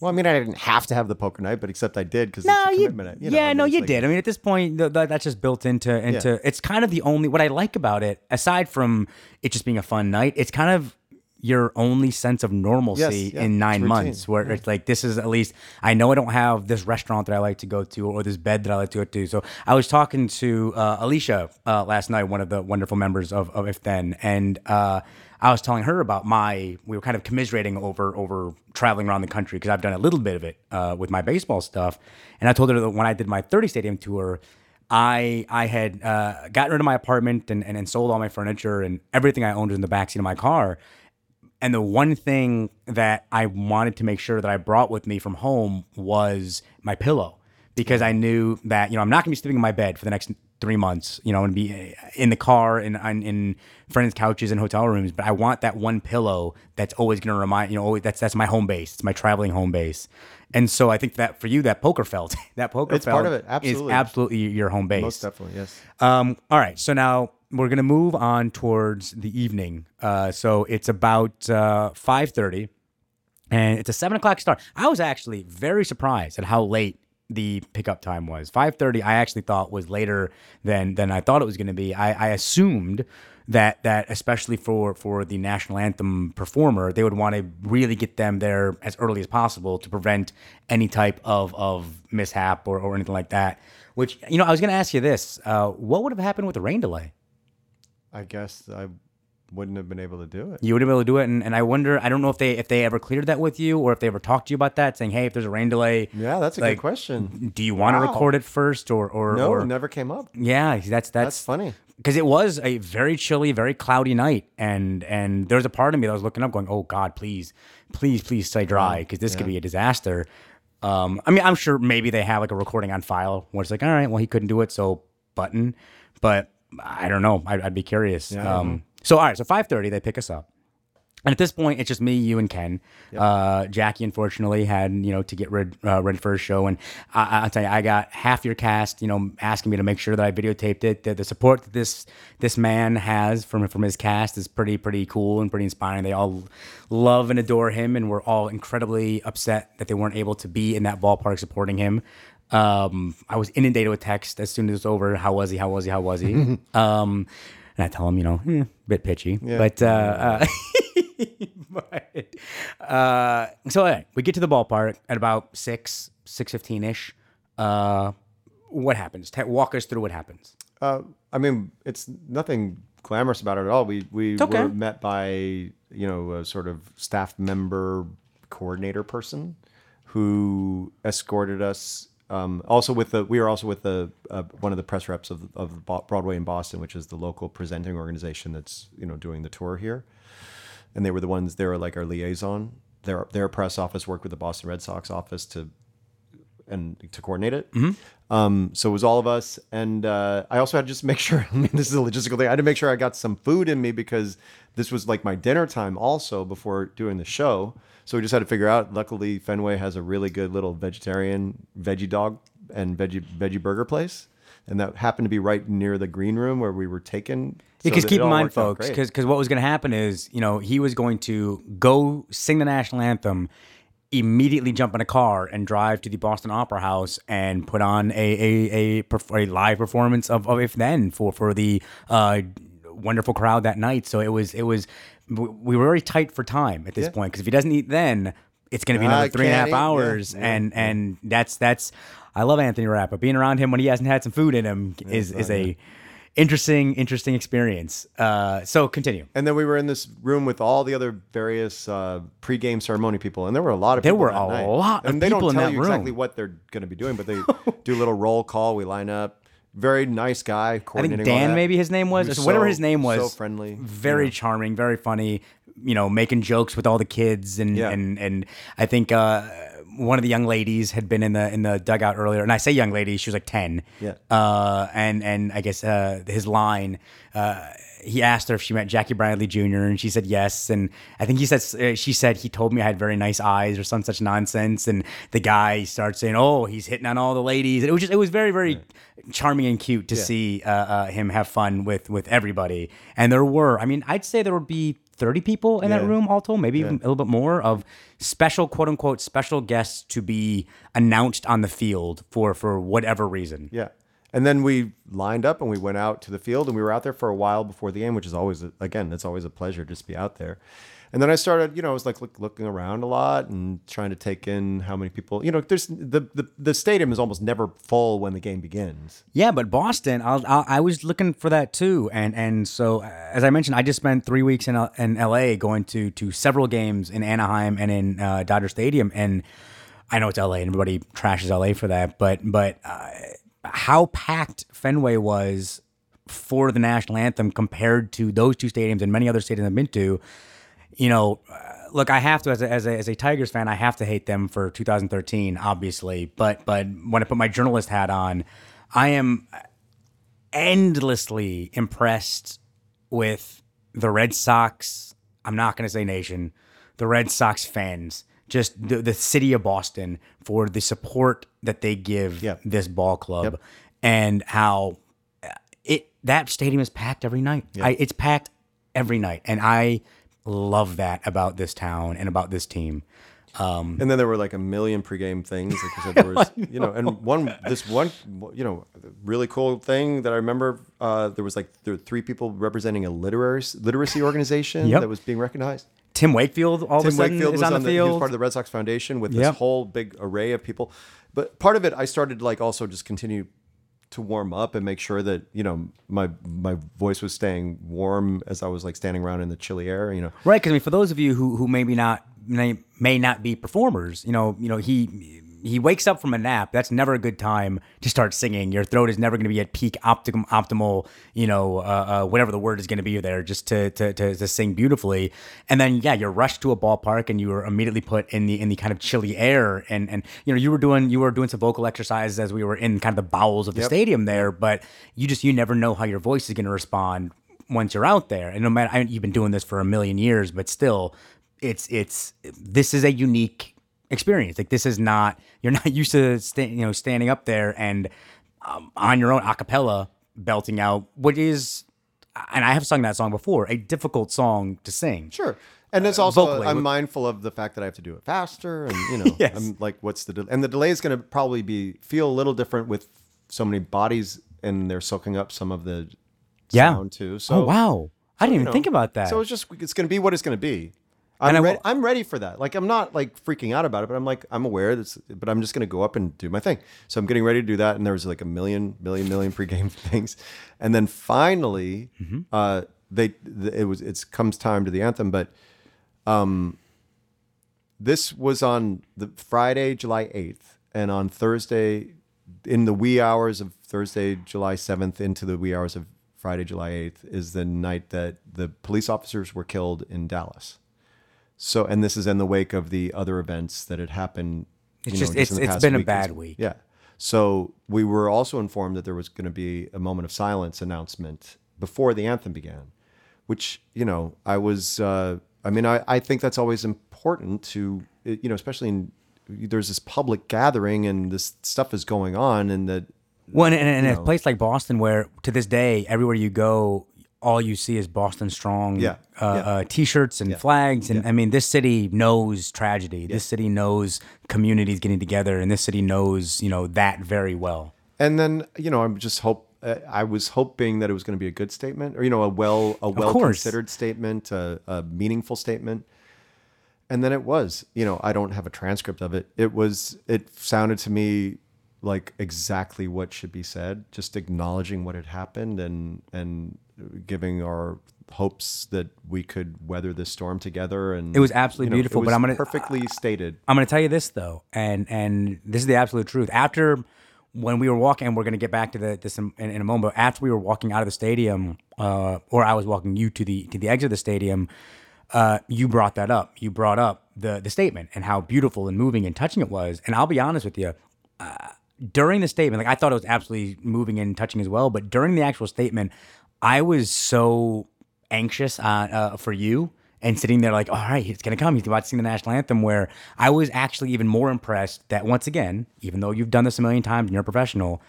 Well, I mean, I didn't have to have the poker night, but except I did because no it's a you. You know, yeah I mean, no you like- did. I mean at this point th- th- that's just built into into it's kind of the only what I like about it aside from it just being a fun night. It's kind of your only sense of normalcy yeah, in nine months where it's like this is at least I know I don't have this restaurant that I like to go to or this bed that I like to go to. So I was talking to uh, Alicia uh, last night, one of the wonderful members of, of If Then, and uh, I was telling her about my we were kind of commiserating over over traveling around the country because I've done a little bit of it uh, with my baseball stuff, and I told her that when I did my 30 stadium tour. I I had uh, gotten rid of my apartment and, and, and sold all my furniture and everything I owned in the backseat of my car. And the one thing that I wanted to make sure that I brought with me from home was my pillow because I knew that, you know, I'm not going to be sleeping in my bed for the next three months. You know, I'm going to be in the car and in, in friends' couches and hotel rooms, but I want that one pillow that's always going to remind, you know, always, that's, that's my home base. It's my traveling home base. And so I think that for you, that poker felt, that poker It's felt part of it. absolutely. absolutely your home base. Most definitely, yes. Um, all right, so now we're gonna move on towards the evening. Uh, so it's about uh, five thirty, and it's a seven o'clock start. I was actually very surprised at how late the pickup time was. Five thirty, I actually thought was later than than I thought it was to be. I, I assumed that that especially for for the national anthem performer, they would want to really get them there as early as possible to prevent any type of of mishap or, or anything like that. Which you know, I was going to ask you this: uh, what would have happened with the rain delay? I guess I wouldn't have been able to do it. You would have been able to do it, and, and I wonder. I don't know if they if they ever cleared that with you, or if they ever talked to you about that, saying, "Hey, if there's a rain delay, Yeah, that's a like, good question. Do you want to Wow. record it first, or or No, or, it never came up. Yeah, that's that's That's funny. because it was a very chilly, very cloudy night, and and there's a part of me that was looking up, going, "Oh God, please, please, please stay dry, because this could be a disaster." Um, I mean, I'm sure maybe they have like a recording on file where it's like, "All right, well, he couldn't do it, so button," but I don't know. I'd, I'd be curious. Yeah, um, so all right, so 5:30 they pick us up. And at this point, it's just me, you, and Ken. Uh, Jackie, unfortunately, had you know to get rid, uh, ready for his show, and I, I'll tell you, I got half your cast, you know, asking me to make sure that I videotaped it. The, the support that this this man has from from his cast is pretty pretty cool and pretty inspiring. They all love and adore him, and we're all incredibly upset that they weren't able to be in that ballpark supporting him. Um, I was inundated with text as soon as it was over. How was he? How was he? How was he? um, and I tell him, you know, eh, bit pitchy, but uh, uh, but uh, so anyway, we get to the ballpark at about six six fifteen ish. Uh, what happens? Ta walk us through what happens. Uh, I mean, it's nothing glamorous about it at all. We we okay. were met by you know a sort of staff member coordinator person who escorted us. Um, also with the we are also with the uh, one of the press reps of of Broadway in Boston, which is the local presenting organization that's you know doing the tour here, and they were the ones they were like our liaison. Their their press office worked with the Boston Red Sox office to and to coordinate it. Um, so it was all of us, and uh, I also had to just make sure. I mean, this is a logistical thing. I had to make sure I got some food in me because this was like my dinner time also before doing the show. So we just had to figure out. Luckily, Fenway has a really good little vegetarian veggie dog and veggie veggie burger place, and that happened to be right near the green room where we were taken. Because so keep in mind, folks, because what was going to happen is, you know, he was going to go sing the national anthem, immediately jump in a car and drive to the Boston Opera House and put on a a, a, a live performance of, of If Then for for the uh, wonderful crowd that night. So it was it was we were very tight for time at this point because if he doesn't eat then, it's going to be I another three and a half eat, hours, yeah, and and that's that's I love Anthony Rapp, but being around him when he hasn't had some food in him is is a interesting interesting experience. Uh, so continue. And then we were in this room with all the other various uh, pre-game ceremony people, and there were a lot of people. There were a night. lot of and they people don't in tell that you exactly what they're going to be doing, but they do a little roll call. We line up. Very nice guy. I think Dan, maybe his name was, He so whatever his name was. So friendly. very Yeah. charming, very funny. You know, making jokes with all the kids, and Yeah. and and I think uh, one of the young ladies had been in the in the dugout earlier, and I say young lady, she was like ten. Yeah. Uh, and and I guess uh, his line. Uh, he asked her if she met Jackie Bradley Jr. and she said yes. And I think he said uh, she said he told me I had very nice eyes or some such nonsense. And the guy starts saying, "Oh, he's hitting on all the ladies." And it was just it was very very charming and cute to see uh, uh, him have fun with with everybody. And there were, I mean, I'd say there would be. 30 people in that room all told, maybe even a little bit more of special quote unquote special guests to be announced on the field for for whatever reason. Yeah. And then we lined up and we went out to the field and we were out there for a while before the game, which is always, again, it's always a pleasure just to be out there. And then I started, you know, I was like look, looking around a lot and trying to take in how many people, you know, there's the, the, the stadium is almost never full when the game begins. Yeah, but Boston, I'll, I was looking for that too, and and so as I mentioned, I just spent three weeks in in L.A. going to to several games in Anaheim and in uh, Dodger Stadium, and I know it's L.A. and everybody trashes L.A. for that, but but uh, how packed Fenway was for the national anthem compared to those two stadiums and many other stadiums I've been to, you know, uh, look, I have to as a, as a as a Tigers fan, I have to hate them for 2013, obviously. But but when I put my journalist hat on, I am endlessly impressed with the Red Sox. I'm not going to say nation, the Red Sox fans, just the, the city of Boston for the support that they give Yep. this ball club, Yep. and how uh, it that stadium is packed every night. I, it's packed every night, and I love that about this town and about this team. And then there were like a million pregame things. Like you said, there was, you know, and one, this one, you know, really cool thing that I remember, uh, there was like, there were three people representing a literary, literacy organization Yep. that was being recognized. Tim Wakefield all of a sudden Wakefield is was on the the, he was field. part of the Red Sox Foundation with Yep. this whole big array of people. But part of it, I started to like also just continue to warm up and make sure that you know my my voice was staying warm as I was like standing around in the chilly air. You know, Right, because I mean, for those of you who who maybe not may, may not be performers, you know, you know, he he wakes up from a nap. That's never a good time to start singing. Your throat is never going to be at peak optimum optimal, you know, uh, uh, whatever the word is going to be there, just to, to to to sing beautifully. And then yeah, you're rushed to a ballpark and you were immediately put in the in the kind of chilly air. And and you know, you were doing you were doing some vocal exercises as we were in kind of the bowels of the stadium there. But you just you never know how your voice is going to respond once you're out there. And no matter I mean, you've been doing this for a million years, but still, it's it's this is a unique experience. Like this is not you're not used to sta- you know standing up there and um, on your own a cappella belting out what is and I have sung that song before, a difficult song to sing. sure. And it's also vocally, I'm mindful of the fact that I have to do it faster, and you know, Yes. I'm like, what's the de- and the delay is going to probably be feel a little different with so many bodies and they're soaking up some of the Yeah. sound too. So oh wow. I didn't even know, think about that. So it's just it's going to be what it's going to be. I'm, And I ready, I'm ready for that. Like I'm not like freaking out about it, but I'm like I'm aware that's. But I'm just going to go up and do my thing. So I'm getting ready to do that, and there was like a million, million, million pregame things, and then finally, Mm-hmm. uh, they th- it was it's comes time to the anthem, but um, this was on the Friday, July 8th, and on Thursday, in the wee hours of Thursday, July 7th, into the wee hours of Friday, July 8th, is the night that the police officers were killed in Dallas. So, and this is in the wake of the other events that had happened It's just- know, it's- the it's past been a bad week. Yeah. So we were also informed that there was going to be a moment of silence announcement before the anthem began, which you know I was. Uh, I mean, I, I think that's always important to you know, especially in there's this public gathering and this stuff is going on, and that Well, and, and, and you a place like Boston, where to this day, everywhere you go, all you see is Boston strong Yeah, Uh, yeah. Uh, t-shirts and flags. And I mean, this city knows tragedy. This city knows communities getting together, and this city knows you know that very well. And then you know, I'm just hope. uh, I was hoping that it was going to be a good statement, or you know, a well, a well considered statement, a, a meaningful statement. And then it was. You know, I don't have a transcript of it. It was. It sounded to me like exactly what should be said, just acknowledging what had happened and and giving our hopes that we could weather this storm together. And It was absolutely you know, beautiful, It but I'm gonna- perfectly stated. I'm going to tell you this though, and and this is the absolute truth. After when we were walking, and we're going to get back to the, this in, in a moment. But after we were walking out of the stadium, uh, or I was walking you to the to the exit of the stadium, uh, you brought that up. You brought up the the statement and how beautiful and moving and touching it was. And I'll be honest with you, uh, during the statement, like I thought it was absolutely moving and touching as well. But during the actual statement, I was so anxious uh, uh, for you and sitting there like, all right, he's gonna come. He's about to sing the national anthem. Where I was actually even more impressed that once again, even though you've done this a million times and you're a professional,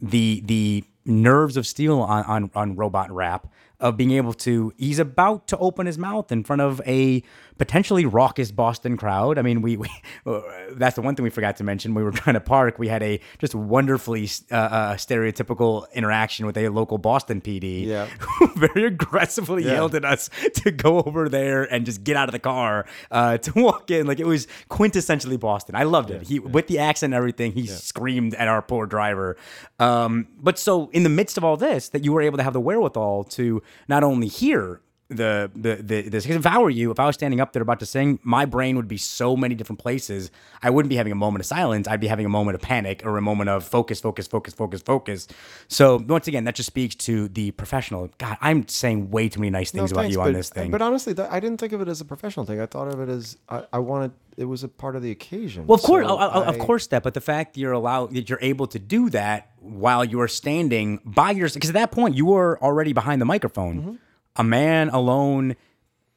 the the nerves of steel on on, on robot rap of being able to he's about to open his mouth in front of a potentially raucous Boston crowd. I mean, we, we that's the one thing we forgot to mention. We were trying to park. We had a just wonderfully uh, uh, stereotypical interaction with a local Boston PD Yeah. who very aggressively Yeah. yelled at us to go over there and just get out of the car uh, to walk in. Like it was quintessentially Boston. I loved it. He with the accent and everything. He screamed at our poor driver. Um, but so in the midst of all this, that you were able to have the wherewithal to not only hear the the the this because if I were you, if I was standing up there about to sing, my brain would be so many different places. I wouldn't be having a moment of silence. I'd be having a moment of panic or a moment of focus, focus, focus, focus, focus. So once again, that just speaks to the professional. God, I'm saying way too many nice things No, about thanks, you on but- this thing. But honestly, I didn't think of it as a professional thing. I thought of it as I, I wanted. It was a part of the occasion. Well, of course, So of- of, of course, that. But the fact that you're allowed, that you're able to do that while you're standing by your, because at that point you were already behind the microphone, Mm-hmm. A man alone.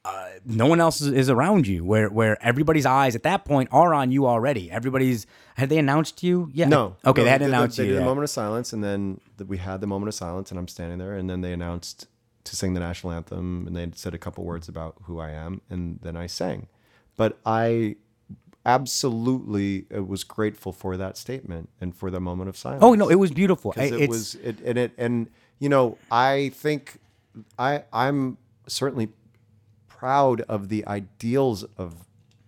Uh, no one else is, is around you. Where where everybody's eyes at that point are on you already. Everybody's had they announced you? Yeah. No. Okay, no, they hadn't did- announced They you. did moment of silence, and then th- we had the moment of silence, and I'm standing there, and then they announced to sing the national anthem, and they said a couple words about who I am, and then I sang. But I absolutely uh, was grateful for that statement and for the moment of silence. Oh no, it was beautiful. I- it was it and it and you know I think I I'm certainly proud of the ideals of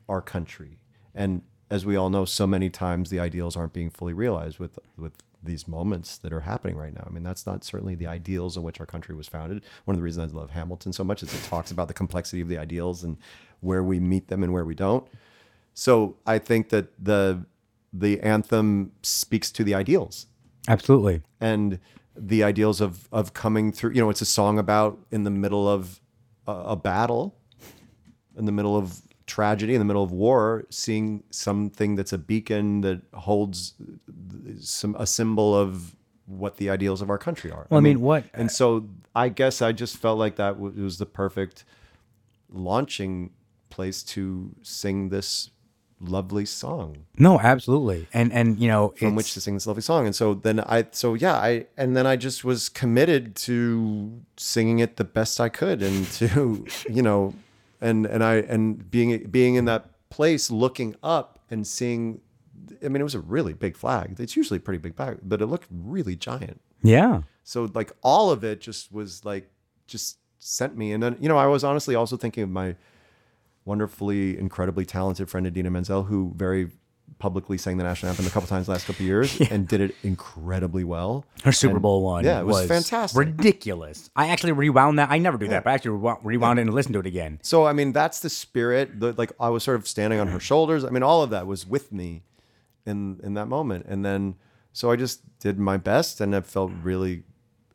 our country and as we all know so many times the ideals aren't being fully realized with with these moments that are happening right now. I mean that's not certainly the ideals on which our country was founded. One of the reasons I love Hamilton so much is it talks about the complexity of the ideals and where we meet them and where we don't. So I think that the the anthem speaks to the ideals absolutely. and the ideals of of coming through. You know, it's a song about in the middle of a, a battle, in the middle of tragedy, in the middle of war, seeing something that's a beacon that holds some a symbol of what the ideals of our country are. Well, I mean, what- And so I guess I just felt like that was the perfect launching place to sing this lovely song No, absolutely. And and you know, from which to sing this lovely song. And so then I, so yeah, I, and then I just was committed to singing it the best I could and to, you know, and, and I, and being, being in that place, looking up and seeing, I mean, it was a really big flag. It's usually a pretty big flag, but it looked really giant. yeah. So like all of it just was like, just sent me. And then, you know, I was honestly also thinking of my wonderfully, incredibly talented friend Idina Menzel, who very publicly sang the national anthem a couple times last couple of years and did it incredibly well. Her Super And- Bowl one, yeah, it was, fantastic. ridiculous. I actually rewound that. I never do that, but I actually rewound, rewound it and listened to it again. So I mean, that's the spirit. The, like I was sort of standing on her shoulders. I mean, all of that was with me in in that moment. And then so I just did my best, and it felt really,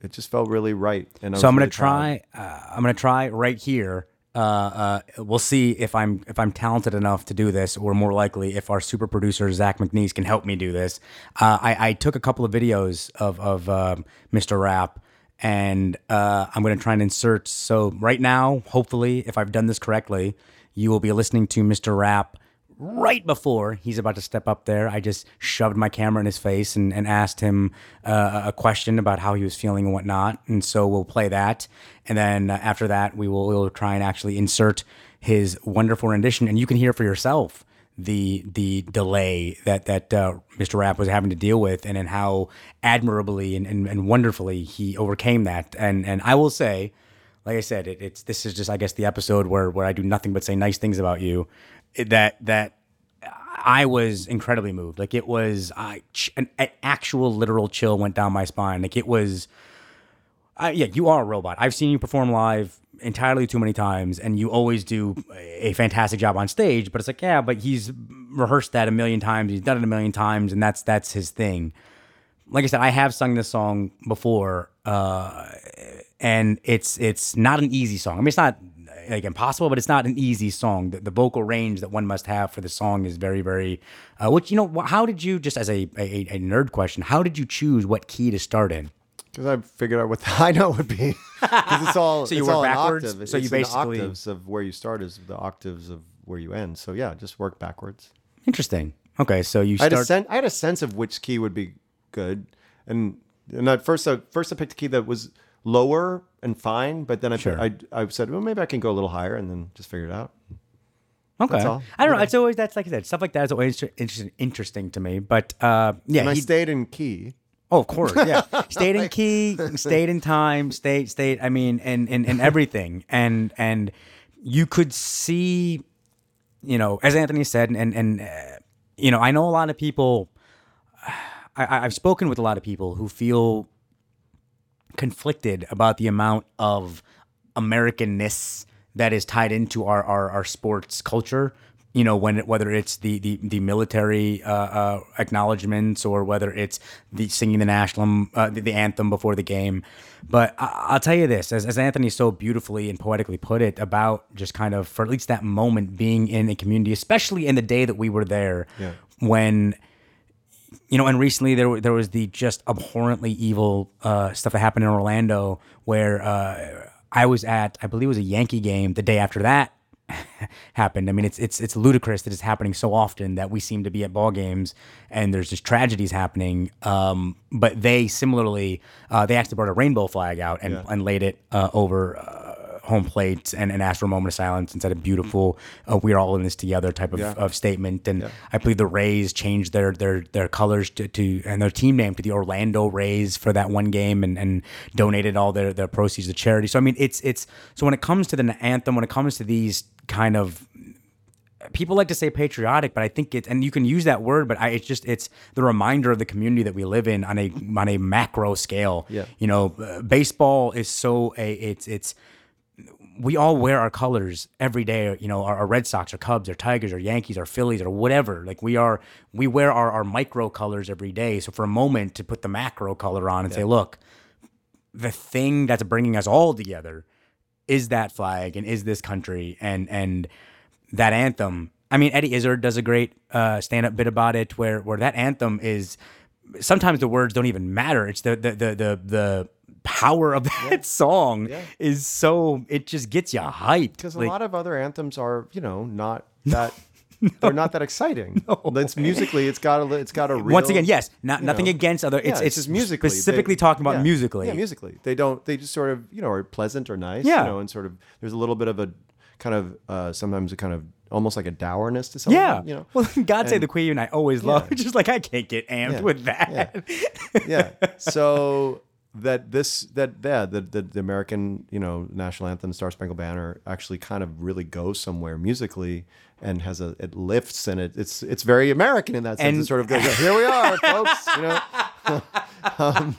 it just felt really right. And I So I'm gonna really try. Uh, I'm gonna try right here Uh, uh, we'll see if I'm if I'm talented enough to do this, or more likely, if our super producer Zach McNeese can help me do this. Uh, I, I took a couple of videos of of um Mr. Rapp, and uh, I'm going to try and insert. So right now, hopefully, if I've done this correctly, you will be listening to Mr. Rapp right before he's about to step up there, I just shoved my camera in his face and, and asked him uh, a question about how he was feeling and whatnot. And so we'll play that. And then uh, after that, we will we'll try and actually insert his wonderful rendition. And you can hear for yourself the the delay that that uh, Mr. Rapp was having to deal with, and and how admirably and, and, and wonderfully he overcame that. And and I will say, like I said, it, it's this is just I guess the episode where where I do nothing but say nice things about you. That that I was incredibly moved. Like it was I an, an actual literal chill went down my spine. Like it was. Uh, yeah, you are a robot. I've seen you perform live entirely too many times, and you always do a fantastic job on stage. But it's like, yeah, but he's rehearsed that a million times. He's done it a million times, and that's that's his thing like I said, I have sung this song before, uh, and it's it's not an easy song. I mean, it's not like impossible, but it's not an easy song. The, the vocal range that one must have for the song is very, very. Uh, which you know, how did you just as a, a a nerd question? How did you choose what key to start in? Because I figured out what the high note would be. Because it's all So you it's work all in backwards? octave. So you It's in the basically- octaves of where you start is the octaves of where you end. So yeah, just work backwards. Interesting. Okay, so you I had, a start. sen- I had a sense of which key would be good, and and at first, I, first I picked a key that was lower and fine, but then I Sure. I, I said, well, maybe I can go a little higher, and then just figure it out. okay, that's all. I don't know. It's always that's like I said, stuff like that is always interesting, interesting to me. But uh, yeah, And I stayed in key. Oh, of course, yeah. stayed in key, stayed in time, stayed, stayed. I mean, and and and everything, and and you could see, you know, as Anthony said, and and uh, you know, I know a lot of people. I- I've spoken with a lot of people who feel conflicted about the amount of Americanness that is tied into our, our, our sports culture. You know, when whether it's the the, the military uh, uh, acknowledgments or whether it's the singing the national uh, the, the anthem before the game, but I, I'll tell you this, as, as Anthony so beautifully and poetically put it, about just kind of for at least that moment being in a community, especially in the day that we were there, Yeah. when you know, and recently there there was the just abhorrently evil uh, stuff that happened in Orlando, where uh, I was at, I believe it was a Yankee game the day after that happened. I mean, it's it's it's ludicrous that it's happening so often that we seem to be at ball games and there's just tragedies happening. Um, but they similarly, uh, they actually brought a rainbow flag out and, and laid it uh, over. Home plate and, and asked for a moment of silence and said a beautiful uh, we're all in this together type of, of statement and i believe the rays changed their their their colors to, to and their team name to the orlando rays for that one game and, and donated all their, their proceeds to charity so i mean it's it's so when it comes to the anthem when it comes to these kind of people like to say patriotic, but I think it's and you can use that word, but I, it's just it's the reminder of the community that we live in on a on a macro scale. Yeah. you know, uh, baseball is so a it's it's we all wear our colors every day. You know, our, our Red Sox, our Cubs, our Tigers, our Yankees, our Phillies, or whatever. Like we are, we wear our, our micro colors every day. So for a moment to put the macro color on and say, look, the thing that's bringing us all together is that flag and is this country and and that anthem. I mean, Eddie Izzard does a great uh, stand-up bit about it, where where that anthem is. Sometimes the words don't even matter. It's the the the the, the power of that song is so it just gets you hyped. Because Like, a lot of other anthems are, you know, not that. They're not that exciting. No. It's musically, it's got a, it's got a real. once again, yes, not nothing know, against other. It's yeah, it's just musically. specifically They- talking about yeah, musically. Yeah, musically. They don't. They just sort of, you know, are pleasant or nice. Yeah. You know, and sort of. There's a little bit of a kind of uh, sometimes a kind of almost like a dourness to something. Yeah, You know. Well, God save the Queen. I always love. Yeah. Just like I can't get amped Yeah, with that. yeah. So that this that yeah the, the the American you know national anthem Star Spangled Banner actually kind of really goes somewhere musically and has a it lifts and it it's it's very American in that sense. And- it sort of goes here we are folks you know. um,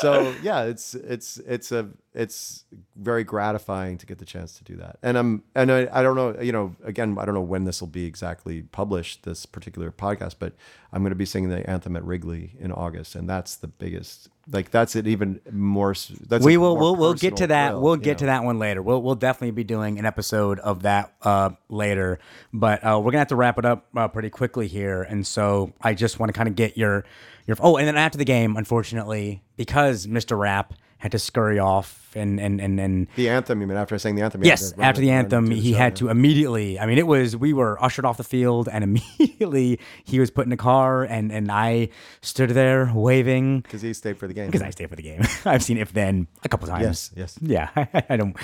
so yeah, it's it's it's a it's very gratifying to get the chance to do that. And I'm and I, I don't know, you know, again, I don't know when this will be exactly published, this particular podcast, but I'm going to be singing the anthem at Wrigley in August, and that's the biggest. Like that's it, even more. That's we will we'll we'll get to that thrill, we'll get to that one later we'll we'll definitely be doing an episode of that uh later but uh we're gonna have to wrap it up uh, pretty quickly here and so i just want to kind of get your your oh and then after the game unfortunately because mr Rapp had to scurry off and and and and The anthem, you mean after I sang the anthem? Yes, after the anthem, the he show, had yeah. to immediately. I mean, it was we were ushered off the field, and immediately he was put in a car, and and I stood there waving because he stayed for the game. because I stayed for the game. I've seen if then a couple times. Yes, yes. Yeah, I don't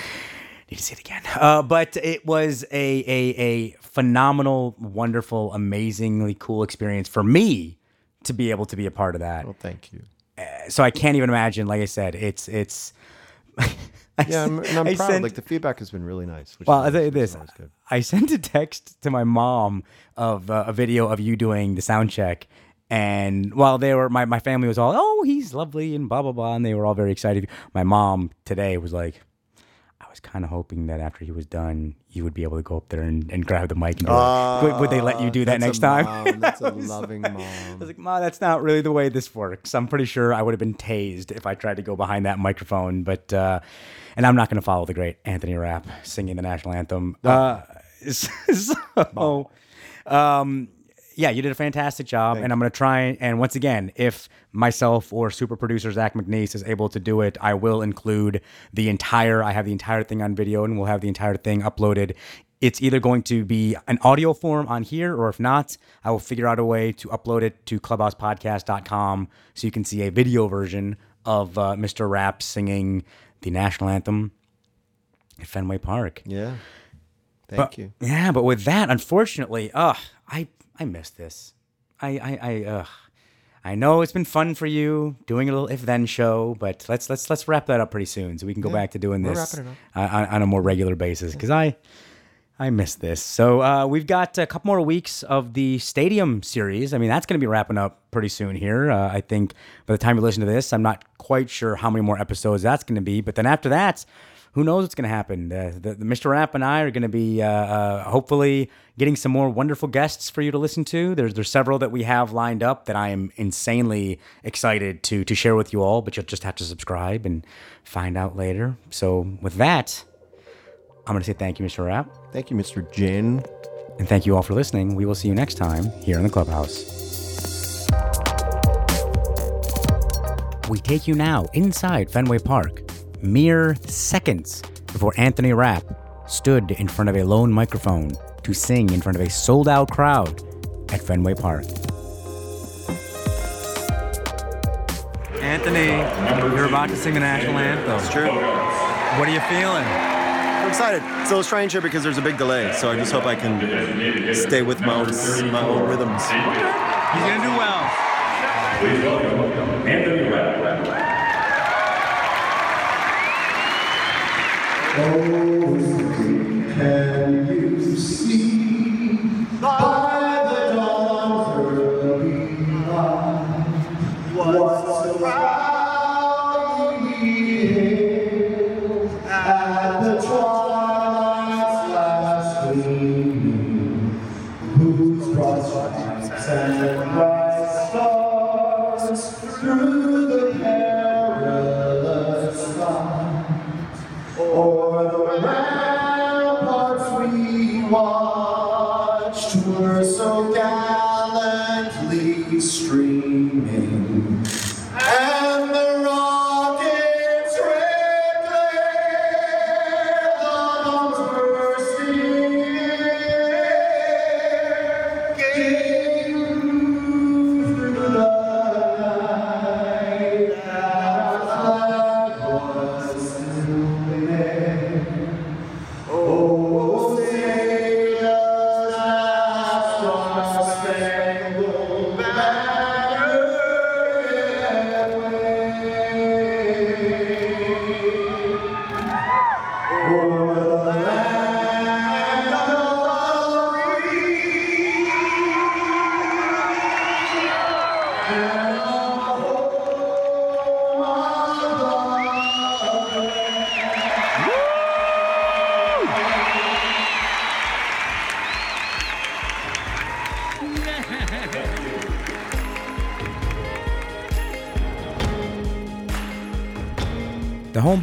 need to see it again. Uh, but it was a, a a phenomenal, wonderful, amazingly cool experience for me to be able to be a part of that. Well, thank you. So I can't even imagine. Like I said, it's it's. I Yeah, I'm, and I'm I proud. sent- like the feedback has been really nice. Which well, is I'll tell you always- which is this. I sent a text to my mom of uh, a video of you doing the sound check. And while they were, my, my family was all, oh, he's lovely and blah, blah, blah. And they were all very excited. My mom today was like, was kind of hoping that after he was done, you would be able to go up there and, and grab the mic and do it. Would, would they let you do that next time? mom. That's a I was loving like- mom. I was like, Ma, that's not really the way this works. I'm pretty sure I would have been tased if I tried to go behind that microphone. But, uh, and I'm not going to follow the great Anthony Rapp singing the national anthem. Uh, so, um, yeah, you did a fantastic job, and I'm going to try. And once again, if myself or super producer Zach McNeese is able to do it, I will include the entire. I have the entire thing on video, and we'll have the entire thing uploaded. It's either going to be an audio form on here, or if not, I will figure out a way to upload it to clubhousepodcast.com so you can see a video version of uh, Mr. Rapp singing the national anthem at Fenway Park. Yeah. Thank But- you. Yeah, but with that, unfortunately, ugh, I I miss this. I I I ugh. I know it's been fun for you doing a little if then show, but let's let's let's wrap that up pretty soon so we can go back to doing this uh, on, on a more regular basis because I I miss this. So uh, we've got a couple more weeks of the Stadium series. I mean, that's going to be wrapping up pretty soon here. Uh, I think by the time you listen to this, I'm not quite sure how many more episodes that's going to be. But then after that, who knows what's going to happen? The, the, the Mr. Rapp and I are going to be uh, uh, hopefully getting some more wonderful guests for you to listen to. There's there's several that we have lined up that I am insanely excited to to share with you all. But you'll just have to subscribe and find out later. So with that. I'm going to say thank you, Mr. Rapp. Thank you, Mr. Jain. And thank you all for listening. We will see you next time here in the clubhouse. We take you now inside Fenway Park, mere seconds before Anthony Rapp stood in front of a lone microphone to sing in front of a sold out crowd at Fenway Park. Anthony, you're about to sing the national anthem. It's true. What are you feeling? I'm excited. It's a little strange here because there's a big delay, so I just hope I can stay with my own, my own rhythms. He's going to do well. Can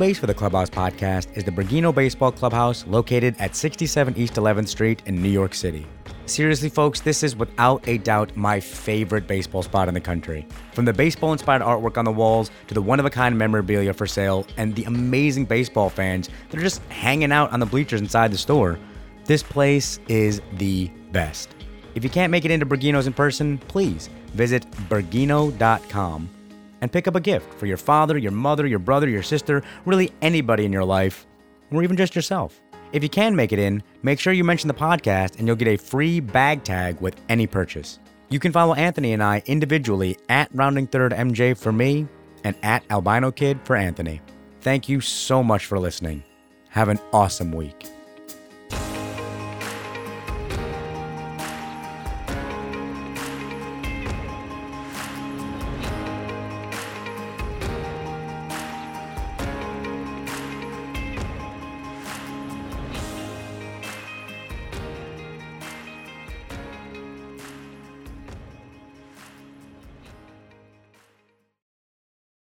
base for the Clubhouse podcast is the Bergino Baseball Clubhouse located at 67 East 11th Street in New York City. Seriously, folks, this is without a doubt my favorite baseball spot in the country. From the baseball inspired artwork on the walls to the one of a kind memorabilia for sale and the amazing baseball fans that are just hanging out on the bleachers inside the store, this place is the best. If you can't make it into Bergino's in person, please visit bergino.com and pick up a gift for your father, your mother, your brother, your sister, really anybody in your life, or even just yourself. If you can make it in, make sure you mention the podcast and you'll get a free bag tag with any purchase. You can follow Anthony and I individually at Rounding Third MJ for me and at Albino Kid for Anthony. Thank you so much for listening. Have an awesome week.